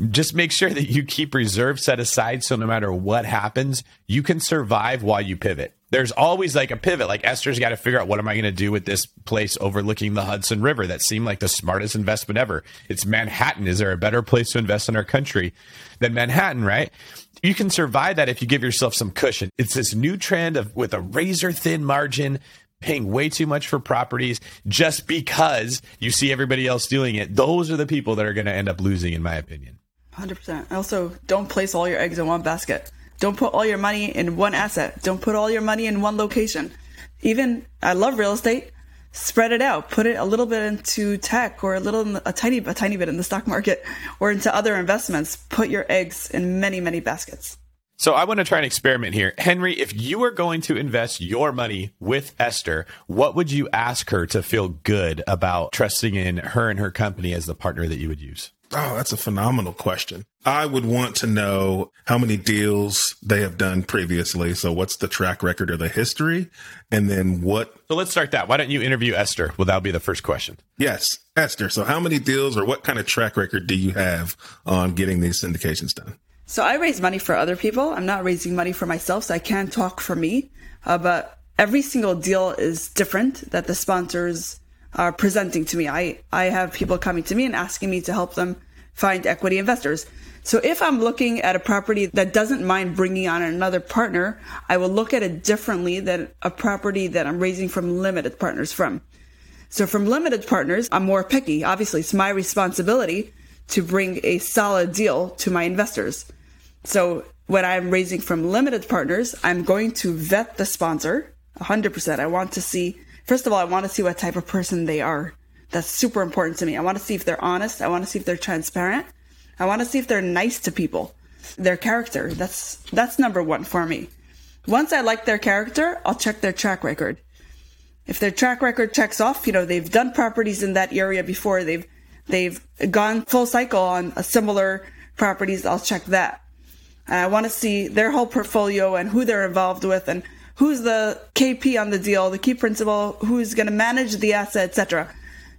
just make sure that you keep reserves set aside so no matter what happens, you can survive while you pivot. There's always like a pivot. Like Esther's got to figure out what am I going to do with this place overlooking the Hudson River that seemed like the smartest investment ever. It's Manhattan. Is there a better place to invest in our country than Manhattan, right? You can survive that if you give yourself some cushion. It's this new trend of with a razor thin margin, paying way too much for properties just because you see everybody else doing it. Those are the people that are going to end up losing, in my opinion. 100%. Also, don't place all your eggs in one basket. Don't put all your money in one asset. Don't put all your money in one location. Even, I love real estate. Spread it out. Put it a little bit into tech or a little, a tiny, a tiny bit in the stock market or into other investments. Put your eggs in many, many baskets. So I want to try an experiment here. Henry, if you were going to invest your money with Esther, what would you ask her to feel good about trusting in her and her company as the partner that you would use? Oh, that's a phenomenal question. I would want to know how many deals they have done previously. So, what's the track record or the history? And then what? So, let's start that. Why don't you interview Esther? Well, that'll be the first question. Yes, Esther. So, how many deals or what kind of track record do you have on getting these syndications done? So, I raise money for other people. I'm not raising money for myself, so I can't talk for me. Uh, but every single deal is different that the sponsors are presenting to me. I, I have people coming to me and asking me to help them find equity investors. So if I'm looking at a property that doesn't mind bringing on another partner, I will look at it differently than a property that I'm raising from limited partners from. So from limited partners, I'm more picky. Obviously, it's my responsibility to bring a solid deal to my investors. So when I'm raising from limited partners, I'm going to vet the sponsor 100%. I want to see First of all, I want to see what type of person they are. That's super important to me. I want to see if they're honest. I want to see if they're transparent. I want to see if they're nice to people. Their character. That's that's number 1 for me. Once I like their character, I'll check their track record. If their track record checks off, you know, they've done properties in that area before, they've they've gone full cycle on a similar properties, I'll check that. I want to see their whole portfolio and who they're involved with and who's the KP on the deal, the key principal, who's going to manage the asset, etc.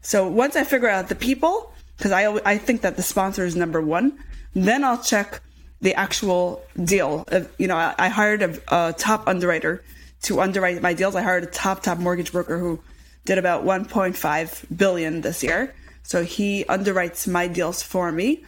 So once I figure out the people, because I I think that the sponsor is number one, then I'll check the actual deal. Uh, you know, I, I hired a, a, top underwriter to underwrite my deals. I hired a top top mortgage broker who did about 1.5 billion this year. So he underwrites my deals for me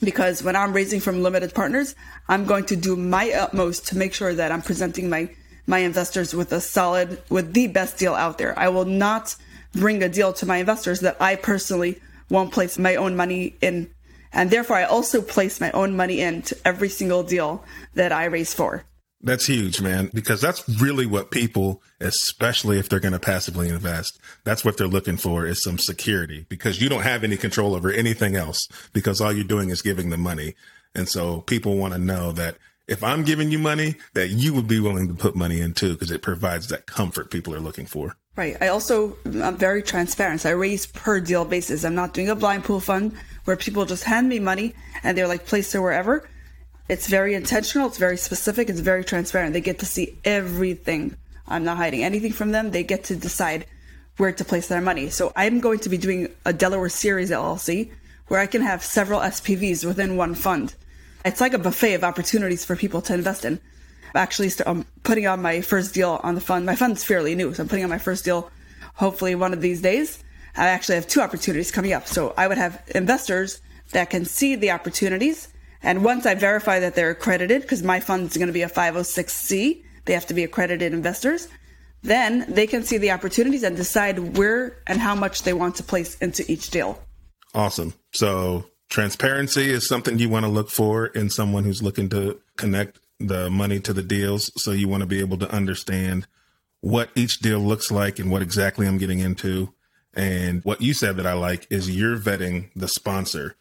because when I'm raising from limited partners, I'm going to do my utmost to make sure that I'm presenting my my investors with a solid, with the best deal out there. I will not bring a deal to my investors that I personally won't place my own money in. And therefore, I also place my own money into every single deal that I raise for. That's huge, man, because that's really what people, especially if they're going to passively invest, that's what they're looking for is some security because you don't have any control over anything else because all you're doing is giving them money. And so people want to know that if I'm giving you money, that you would be willing to put money into because it provides that comfort people are looking for. Right. I also, I'm very transparent. So I raise per deal basis. I'm not doing a blind pool fund where people just hand me money and they're like, place it wherever. It's very intentional. It's very specific. It's very transparent. They get to see everything. I'm not hiding anything from them. They get to decide where to place their money. So I'm going to be doing a Delaware Series LLC where I can have several SPVs within one fund. It's like a buffet of opportunities for people to invest in. Actually, I'm um, putting on my first deal on the fund. My fund's fairly new, so I'm putting on my first deal hopefully one of these days. I actually have two opportunities coming up. So I would have investors that can see the opportunities. And once I verify that they're accredited, because my fund's going to be a 506C, they have to be accredited investors. Then they can see the opportunities and decide where and how much they want to place into each deal. Awesome. So transparency is something you want to look for in someone who's looking to connect the money to the deals. So you want to be able to understand what each deal looks like and what exactly I'm getting into. And what you said that I like is you're vetting the sponsor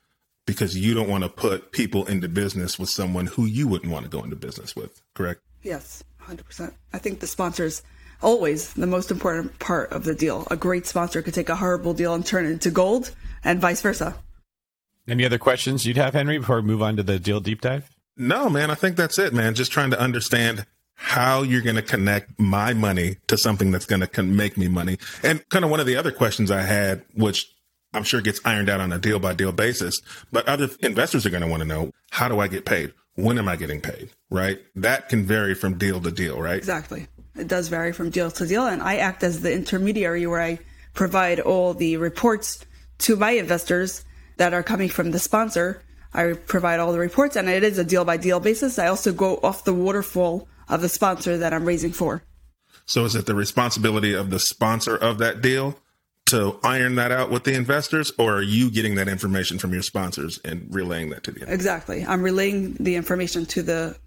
because you don't want to put people into business with someone who you wouldn't want to go into business with, correct? Yes, 100%. I think the sponsors always the most important part of the deal. A great sponsor could take a horrible deal and turn it into gold and vice versa. Any other questions you'd have, Henry, before we move on to the deal deep dive? No, man. I think that's it, man. Just trying to understand how you're going to connect my money to something that's going to make me money. And kind of one of the other questions I had, which I'm sure gets ironed out on a deal by deal basis, but other investors are going to want to know, how do I get paid? When am I getting paid? Right. That can vary from deal to deal, right? Exactly. It does vary from deal to deal. And I act as the intermediary where I provide all the reports to my investors that are coming from the sponsor. I provide all the reports and it is a deal by deal basis. I also go off the waterfall of the sponsor that I'm raising for. So is it the responsibility of the sponsor of that deal to iron that out with the investors, or are you getting that information from your sponsors and relaying that to the investors? Exactly. I'm relaying the information to the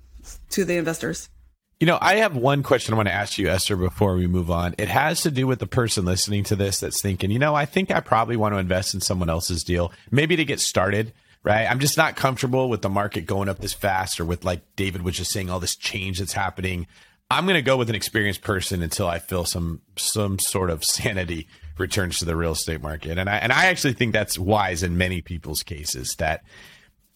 to the investors. You know, I have one question I want to ask you, Esther, before we move on. It has to do with the person listening to this that's thinking, you know, I think I probably want to invest in someone else's deal, maybe to get started right? I'm just not comfortable with the market going up this fast or with like David was just saying all this change that's happening. I'm going to go with an experienced person until I feel some some sort of sanity returns to the real estate market. And I and I actually think that's wise in many people's cases that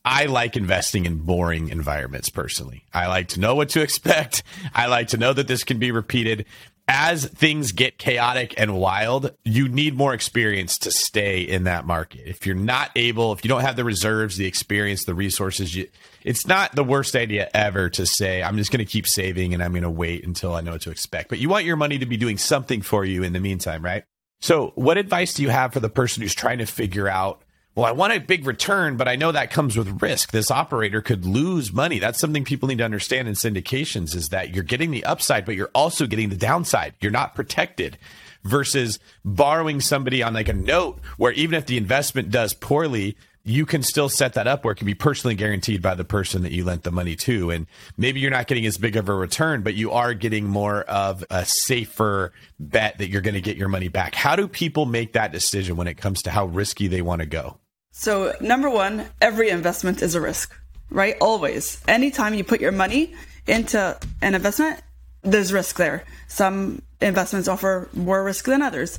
I like investing in boring environments personally. I like to know what to expect. I like to know that this can be repeated as things get chaotic and wild, you need more experience to stay in that market. If you're not able, if you don't have the reserves, the experience, the resources, you, it's not the worst idea ever to say, I'm just going to keep saving and I'm going to wait until I know what to expect. But you want your money to be doing something for you in the meantime, right? So, what advice do you have for the person who's trying to figure out well, I want a big return, but I know that comes with risk. This operator could lose money. That's something people need to understand in syndications is that you're getting the upside, but you're also getting the downside. You're not protected versus borrowing somebody on like a note where even if the investment does poorly, you can still set that up where it can be personally guaranteed by the person that you lent the money to. And maybe you're not getting as big of a return, but you are getting more of a safer bet that you're going to get your money back. How do people make that decision when it comes to how risky they want to go? So, number one, every investment is a risk, right? Always. Anytime you put your money into an investment, there's risk there. Some investments offer more risk than others.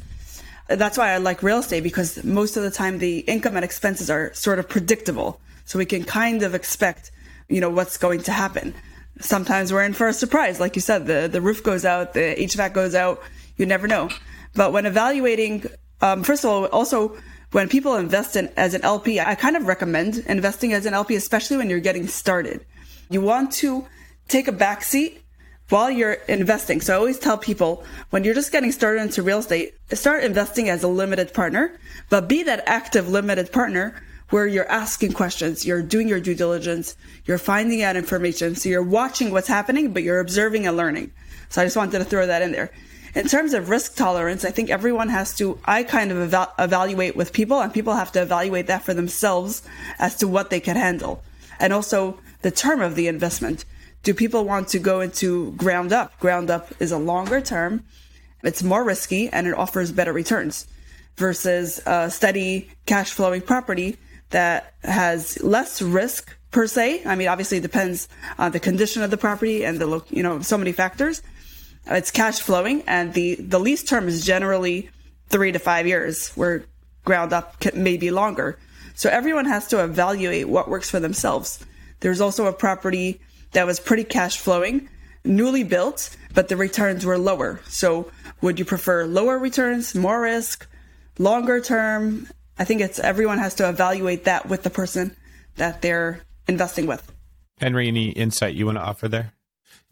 That's why I like real estate because most of the time the income and expenses are sort of predictable. So we can kind of expect, you know, what's going to happen. Sometimes we're in for a surprise. Like you said, the, the roof goes out, the HVAC goes out. You never know. But when evaluating, um, first of all, also when people invest in as an LP, I kind of recommend investing as an LP, especially when you're getting started. You want to take a back seat while you're investing. So I always tell people when you're just getting started into real estate, start investing as a limited partner, but be that active limited partner where you're asking questions, you're doing your due diligence, you're finding out information. So you're watching what's happening, but you're observing and learning. So I just wanted to throw that in there in terms of risk tolerance, I think everyone has to, I kind of eval- evaluate with people and people have to evaluate that for themselves as to what they can handle. And also the term of the investment. Do people want to go into ground up? Ground up is a longer term. It's more risky and it offers better returns versus a steady cash flowing property that has less risk per se. I mean, obviously it depends on the condition of the property and the, you know, so many factors it's cash flowing, and the the lease term is generally three to five years, where ground up may be longer. So everyone has to evaluate what works for themselves. There's also a property that was pretty cash flowing, newly built, but the returns were lower. So would you prefer lower returns, more risk, longer term? I think it's everyone has to evaluate that with the person that they're investing with. Henry, any insight you want to offer there?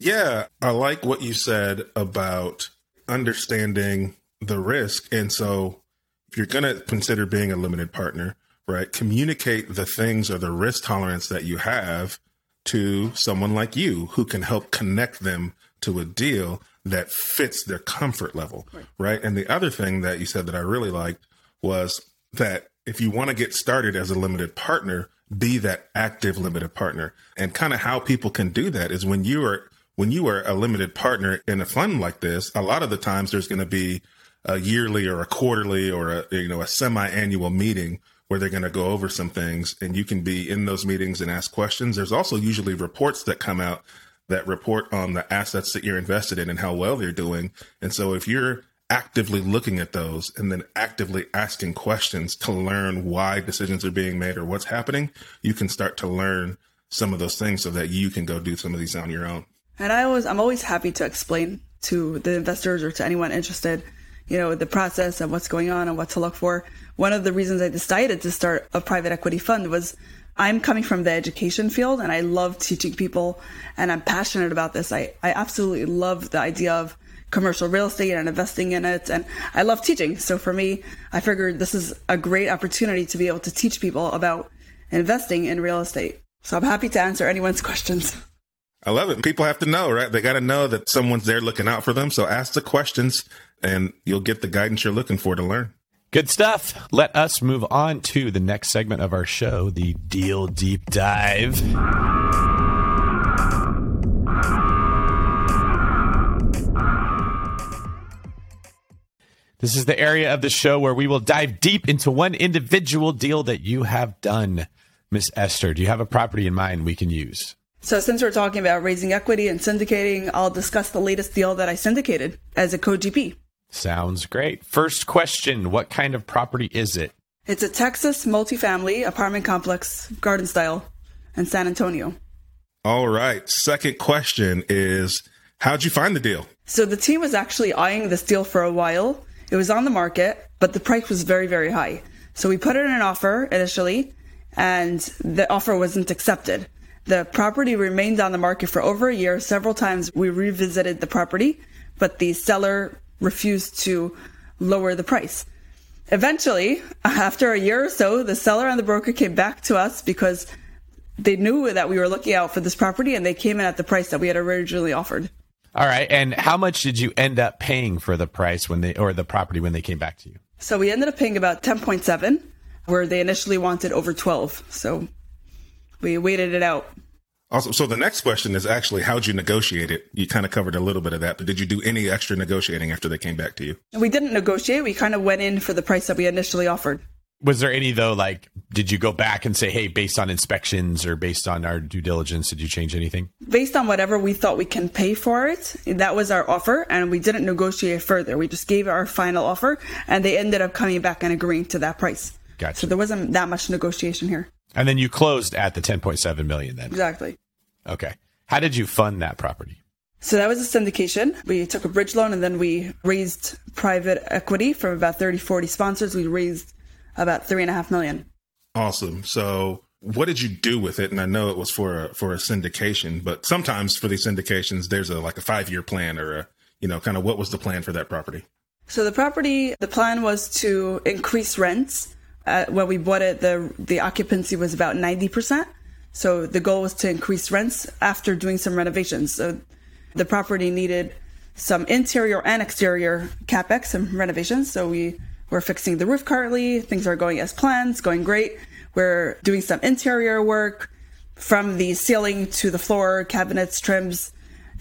Yeah, I like what you said about understanding the risk. And so if you're going to consider being a limited partner, right, communicate the things or the risk tolerance that you have to someone like you who can help connect them to a deal that fits their comfort level, right? right? And the other thing that you said that I really liked was that if you want to get started as a limited partner, be that active limited partner. And kind of how people can do that is when you are when you are a limited partner in a fund like this, a lot of the times there's going to be a yearly or a quarterly or a you know a semi-annual meeting where they're going to go over some things and you can be in those meetings and ask questions. There's also usually reports that come out that report on the assets that you're invested in and how well they're doing. And so if you're actively looking at those and then actively asking questions to learn why decisions are being made or what's happening, you can start to learn some of those things so that you can go do some of these on your own. And I always, I'm always happy to explain to the investors or to anyone interested, you know, the process and what's going on and what to look for. One of the reasons I decided to start a private equity fund was I'm coming from the education field and I love teaching people and I'm passionate about this. I, I absolutely love the idea of commercial real estate and investing in it. And I love teaching. So for me, I figured this is a great opportunity to be able to teach people about investing in real estate. So I'm happy to answer anyone's questions. I love it. People have to know, right? They got to know that someone's there looking out for them. So ask the questions and you'll get the guidance you're looking for to learn. Good stuff. Let us move on to the next segment of our show, the Deal Deep Dive. This is the area of the show where we will dive deep into one individual deal that you have done. Miss Esther, do you have a property in mind we can use? So, since we're talking about raising equity and syndicating, I'll discuss the latest deal that I syndicated as a co GP. Sounds great. First question What kind of property is it? It's a Texas multifamily apartment complex, garden style, in San Antonio. All right. Second question is How'd you find the deal? So, the team was actually eyeing this deal for a while it was on the market, but the price was very, very high. So we put in an offer initially, and the offer wasn't accepted. The property remained on the market for over a year. Several times we revisited the property, but the seller refused to lower the price. Eventually, after a year or so, the seller and the broker came back to us because they knew that we were looking out for this property and they came in at the price that we had originally offered. All right. And how much did you end up paying for the price when they, or the property when they came back to you? So we ended up paying about 10.7, where they initially wanted over 12. So we waited it out. Awesome. So the next question is actually how'd you negotiate it? You kind of covered a little bit of that, but did you do any extra negotiating after they came back to you? We didn't negotiate. We kind of went in for the price that we initially offered was there any though like did you go back and say hey based on inspections or based on our due diligence did you change anything based on whatever we thought we can pay for it that was our offer and we didn't negotiate further we just gave our final offer and they ended up coming back and agreeing to that price gotcha so there wasn't that much negotiation here and then you closed at the 10.7 million then exactly okay how did you fund that property so that was a syndication. We took a bridge loan and then we raised private equity from about 30, 40 sponsors. We raised about three and a half million. Awesome. So what did you do with it? And I know it was for a, for a syndication, but sometimes for these syndications, there's a like a five year plan or a you know kind of what was the plan for that property? So the property, the plan was to increase rents. Uh, when we bought it, the the occupancy was about ninety percent. So the goal was to increase rents after doing some renovations. So the property needed some interior and exterior capex and renovations. So we we're fixing the roof currently. Things are going as planned, going great. We're doing some interior work from the ceiling to the floor, cabinets, trims,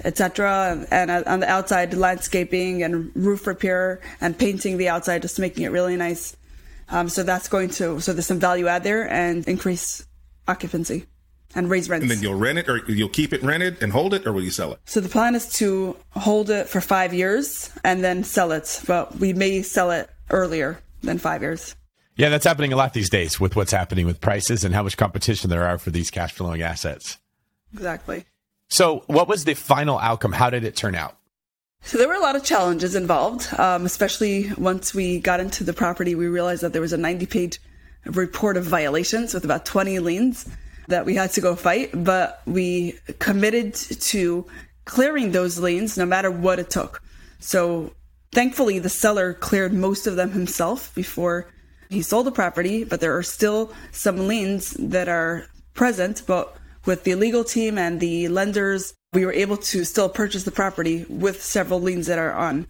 etc. And on the outside, landscaping and roof repair and painting the outside, just making it really nice. Um, so that's going to so there's some value add there and increase occupancy and raise rents. And then you'll rent it, or you'll keep it rented and hold it, or will you sell it? So the plan is to hold it for five years and then sell it, but we may sell it earlier than five years. Yeah, that's happening a lot these days with what's happening with prices and how much competition there are for these cash flowing assets. Exactly. So, what was the final outcome? How did it turn out? So there were a lot of challenges involved, um, especially once we got into the property. We realized that there was a 90 page report of violations with about 20 liens that we had to go fight, but we committed to clearing those liens no matter what it took. So thankfully, the seller cleared most of them himself before he sold the property, but there are still some liens that are present. But with the legal team and the lenders, we were able to still purchase the property with several liens that are on.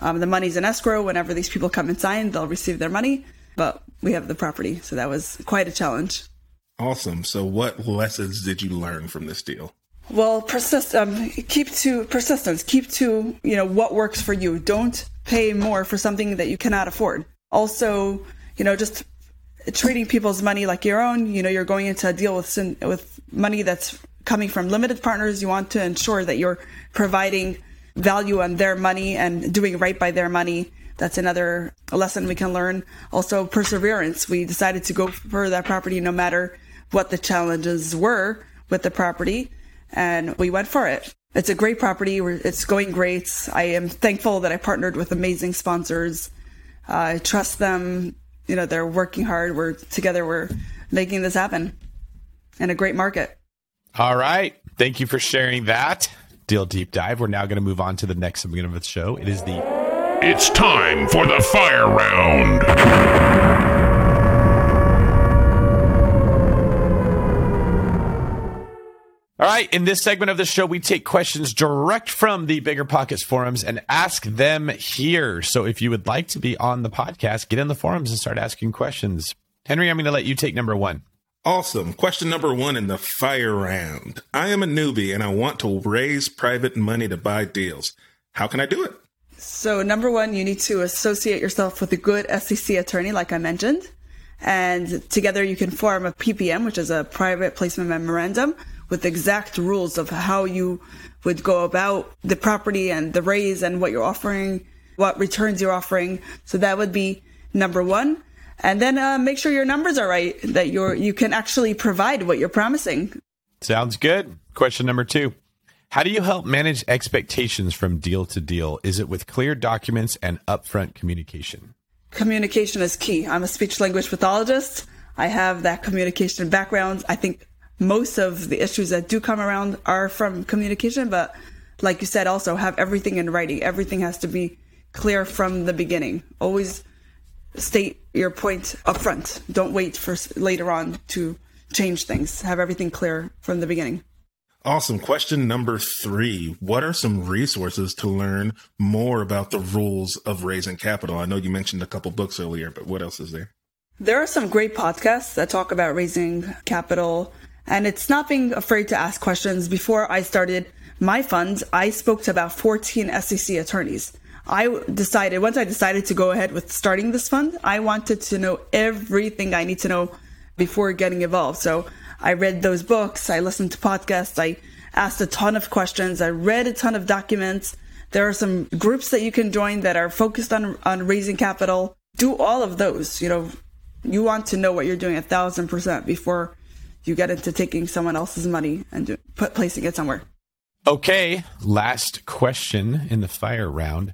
Um, the money's in escrow. Whenever these people come and sign, they'll receive their money, but we have the property. So that was quite a challenge. Awesome. So, what lessons did you learn from this deal? Well, persist. Um, keep to persistence. Keep to you know what works for you. Don't pay more for something that you cannot afford. Also, you know, just treating people's money like your own. You know, you're going into a deal with with money that's coming from limited partners. You want to ensure that you're providing value on their money and doing right by their money. That's another lesson we can learn. Also, perseverance. We decided to go for that property no matter what the challenges were with the property, and we went for it. It's a great property. It's going great. I am thankful that I partnered with amazing sponsors. Uh, I trust them. You know, they're working hard. We're together. We're making this happen in a great market. All right. Thank you for sharing that deal deep dive. We're now going to move on to the next segment of the show. It is the It's time for the fire round. All right, in this segment of the show, we take questions direct from the Bigger Pockets forums and ask them here. So if you would like to be on the podcast, get in the forums and start asking questions. Henry, I'm going to let you take number one. Awesome. Question number one in the fire round. I am a newbie and I want to raise private money to buy deals. How can I do it? So, number one, you need to associate yourself with a good SEC attorney, like I mentioned. And together you can form a PPM, which is a private placement memorandum with exact rules of how you would go about the property and the raise and what you're offering, what returns you're offering. So that would be number one. And then uh, make sure your numbers are right, that you're you can actually provide what you're promising. Sounds good. Question number two. How do you help manage expectations from deal to deal? Is it with clear documents and upfront communication? Communication is key. I'm a speech language pathologist. I have that communication background. I think most of the issues that do come around are from communication, but like you said, also have everything in writing. Everything has to be clear from the beginning. Always state your point up front. Don't wait for later on to change things. Have everything clear from the beginning. Awesome. Question number three. What are some resources to learn more about the rules of raising capital? I know you mentioned a couple books earlier, but what else is there? There are some great podcasts that talk about raising capital and it's not being afraid to ask questions. Before I started my fund, I spoke to about 14 SEC attorneys. I decided, once I decided to go ahead with starting this fund, I wanted to know everything I need to know before getting involved. So I read those books, I listened to podcasts, I asked a ton of questions, I read a ton of documents. There are some groups that you can join that are focused on, on raising capital. Do all of those. You know, you want to know what you're doing a thousand percent before you get into taking someone else's money and do, put placing it somewhere. Okay, last question in the fire round.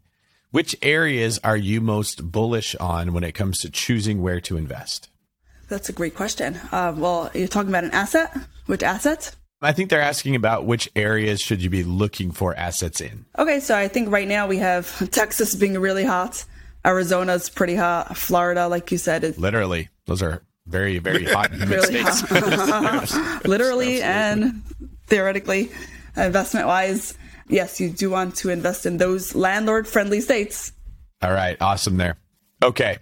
Which areas are you most bullish on when it comes to choosing where to invest? That's a great question. Uh, well, you're talking about an asset. Which assets? I think they're asking about which areas should you be looking for assets in. Okay, so I think right now we have Texas being really hot. Arizona's pretty hot. Florida, like you said, is literally those are very, very hot humid really states. hot. literally and theoretically, investment wise. Yes, you do want to invest in those landlord friendly states. All right, awesome there. Okay.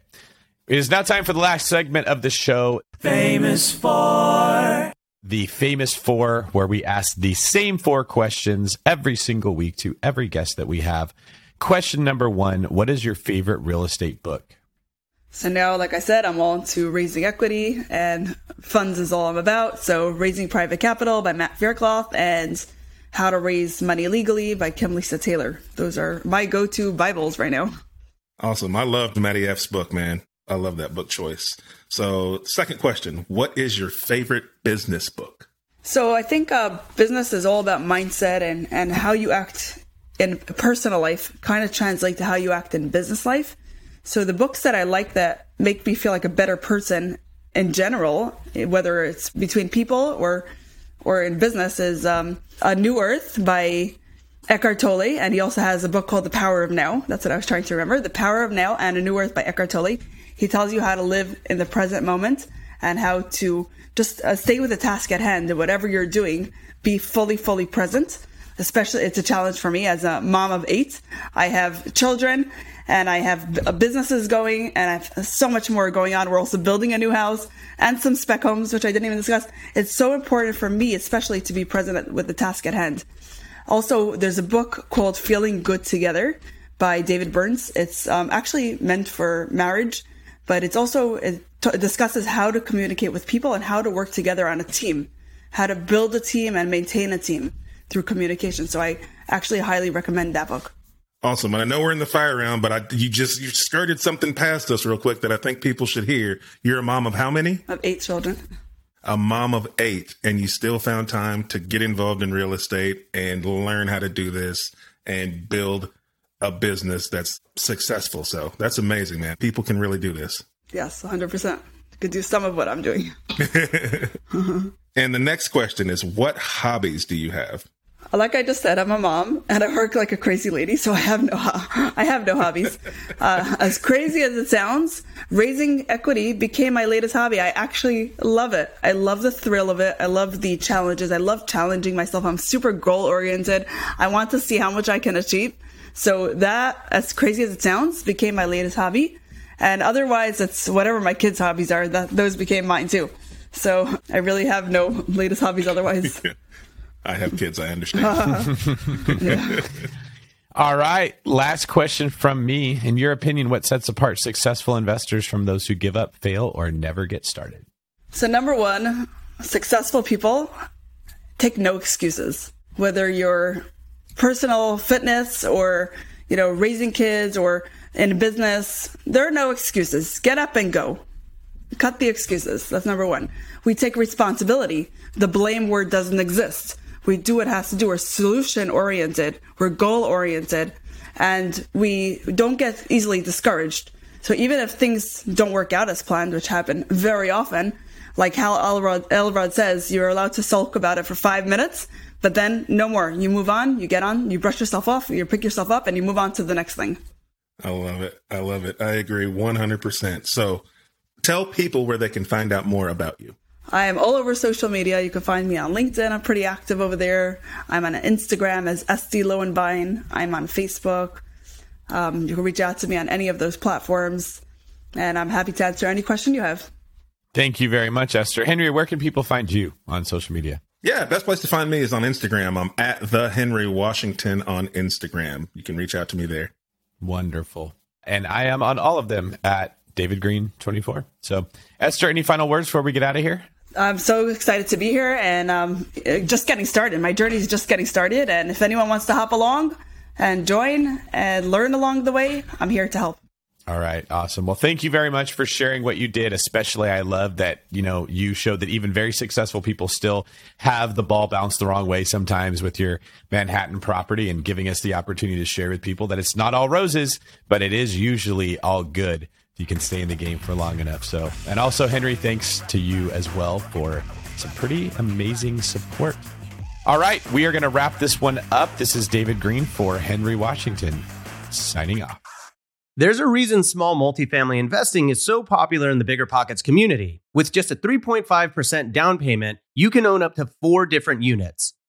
It is now time for the last segment of the show. Famous Four. The Famous Four, where we ask the same four questions every single week to every guest that we have. Question number one What is your favorite real estate book? So now, like I said, I'm all into raising equity and funds is all I'm about. So Raising Private Capital by Matt Faircloth and How to Raise Money Legally by Kim Lisa Taylor. Those are my go-to Bibles right now. Awesome. I loved Matty F's book, man. I love that book choice. So, second question What is your favorite business book? So I think uh, business is all about mindset and, and how you act in personal life kind of translate to how you act in business life. So the books that I like that make me feel like a better person in general, whether it's between people or or in business, is um, A New Earth by Eckhart Tolle, and he also has a book called The Power of Now. That's what I was trying to remember. The Power of Now and A New Earth by Eckhart Tolle. He tells you how to live in the present moment and how to just uh, stay with the task at hand and whatever you're doing, be fully, fully present. Especially, it's a challenge for me as a mom of eight. I have children and I have businesses going and I have so much more going on. We're also building a new house and some spec homes, which I didn't even discuss. It's so important for me, especially to be present with the task at hand. Also, there's a book called Feeling Good Together by David Burns. It's um, actually meant for marriage, but it's also, it t- discusses how to communicate with people and how to work together on a team, how to build a team and maintain a team through communication. So I actually highly recommend that book. Awesome. And I know we're in the fire round, but I, you just, you skirted something past us real quick that I think people should hear. You're a mom of how many? Of eight children. A mom of eight, and you still found time to get involved in real estate and learn how to do this and build a business that's successful. So that's amazing, man. People can really do this. Yes, 100%. Could do some of what I'm doing. and the next question is what hobbies do you have? Like I just said, I'm a mom and I work like a crazy lady, so I have no I have no hobbies. Uh, as crazy as it sounds, raising equity became my latest hobby. I actually love it. I love the thrill of it. I love the challenges. I love challenging myself. I'm super goal oriented. I want to see how much I can achieve. So that, as crazy as it sounds, became my latest hobby. And otherwise, it's whatever my kids' hobbies are. That those became mine too. So I really have no latest hobbies otherwise. I have kids. I understand. All right. Last question from me. In your opinion, what sets apart successful investors from those who give up, fail, or never get started? So, number one, successful people take no excuses. Whether you're personal fitness or, you know, raising kids or in business, there are no excuses. Get up and go. Cut the excuses. That's number one. We take responsibility. The blame word doesn't exist. We do what has to do. We're solution oriented. We're goal oriented and we don't get easily discouraged. So even if things don't work out as planned, which happen very often, like Hal Elrod, Elrod says, you're allowed to sulk about it for five minutes, but then no more. You move on, you get on, you brush yourself off, you pick yourself up, and you move on to the next thing. I love it. I love it. I agree 100%. So tell people where they can find out more about you. I am all over social media. You can find me on LinkedIn. I'm pretty active over there. I'm on Instagram as SD Lowenbein. I'm on Facebook. Um, you can reach out to me on any of those platforms, and I'm happy to answer any question you have. Thank you very much, Esther. Henry, where can people find you on social media? Yeah, best place to find me is on Instagram. I'm at the Henry Washington on Instagram. You can reach out to me there. Wonderful. And I am on all of them at David Greene 24. So, Esther, any final words before we get out of here? I'm so excited to be here and um, just getting started. My journey is just getting started. And if anyone wants to hop along and join and learn along the way, I'm here to help. All right, awesome. Well, thank you very much for sharing what you did. Especially, I love that you know you showed that even very successful people still have the ball bounced the wrong way sometimes with your Manhattan property, and giving us the opportunity to share with people that it's not all roses, but it is usually all good you can stay in the game for long enough. So, and also, Henry, thanks to you as well for some pretty amazing support. All right, we are going to wrap this one up. This is David Greene for Henry Washington, signing off. There's a reason small multifamily investing is so popular in the BiggerPockets community. With just a 3.5% down payment, you can own up to four different units.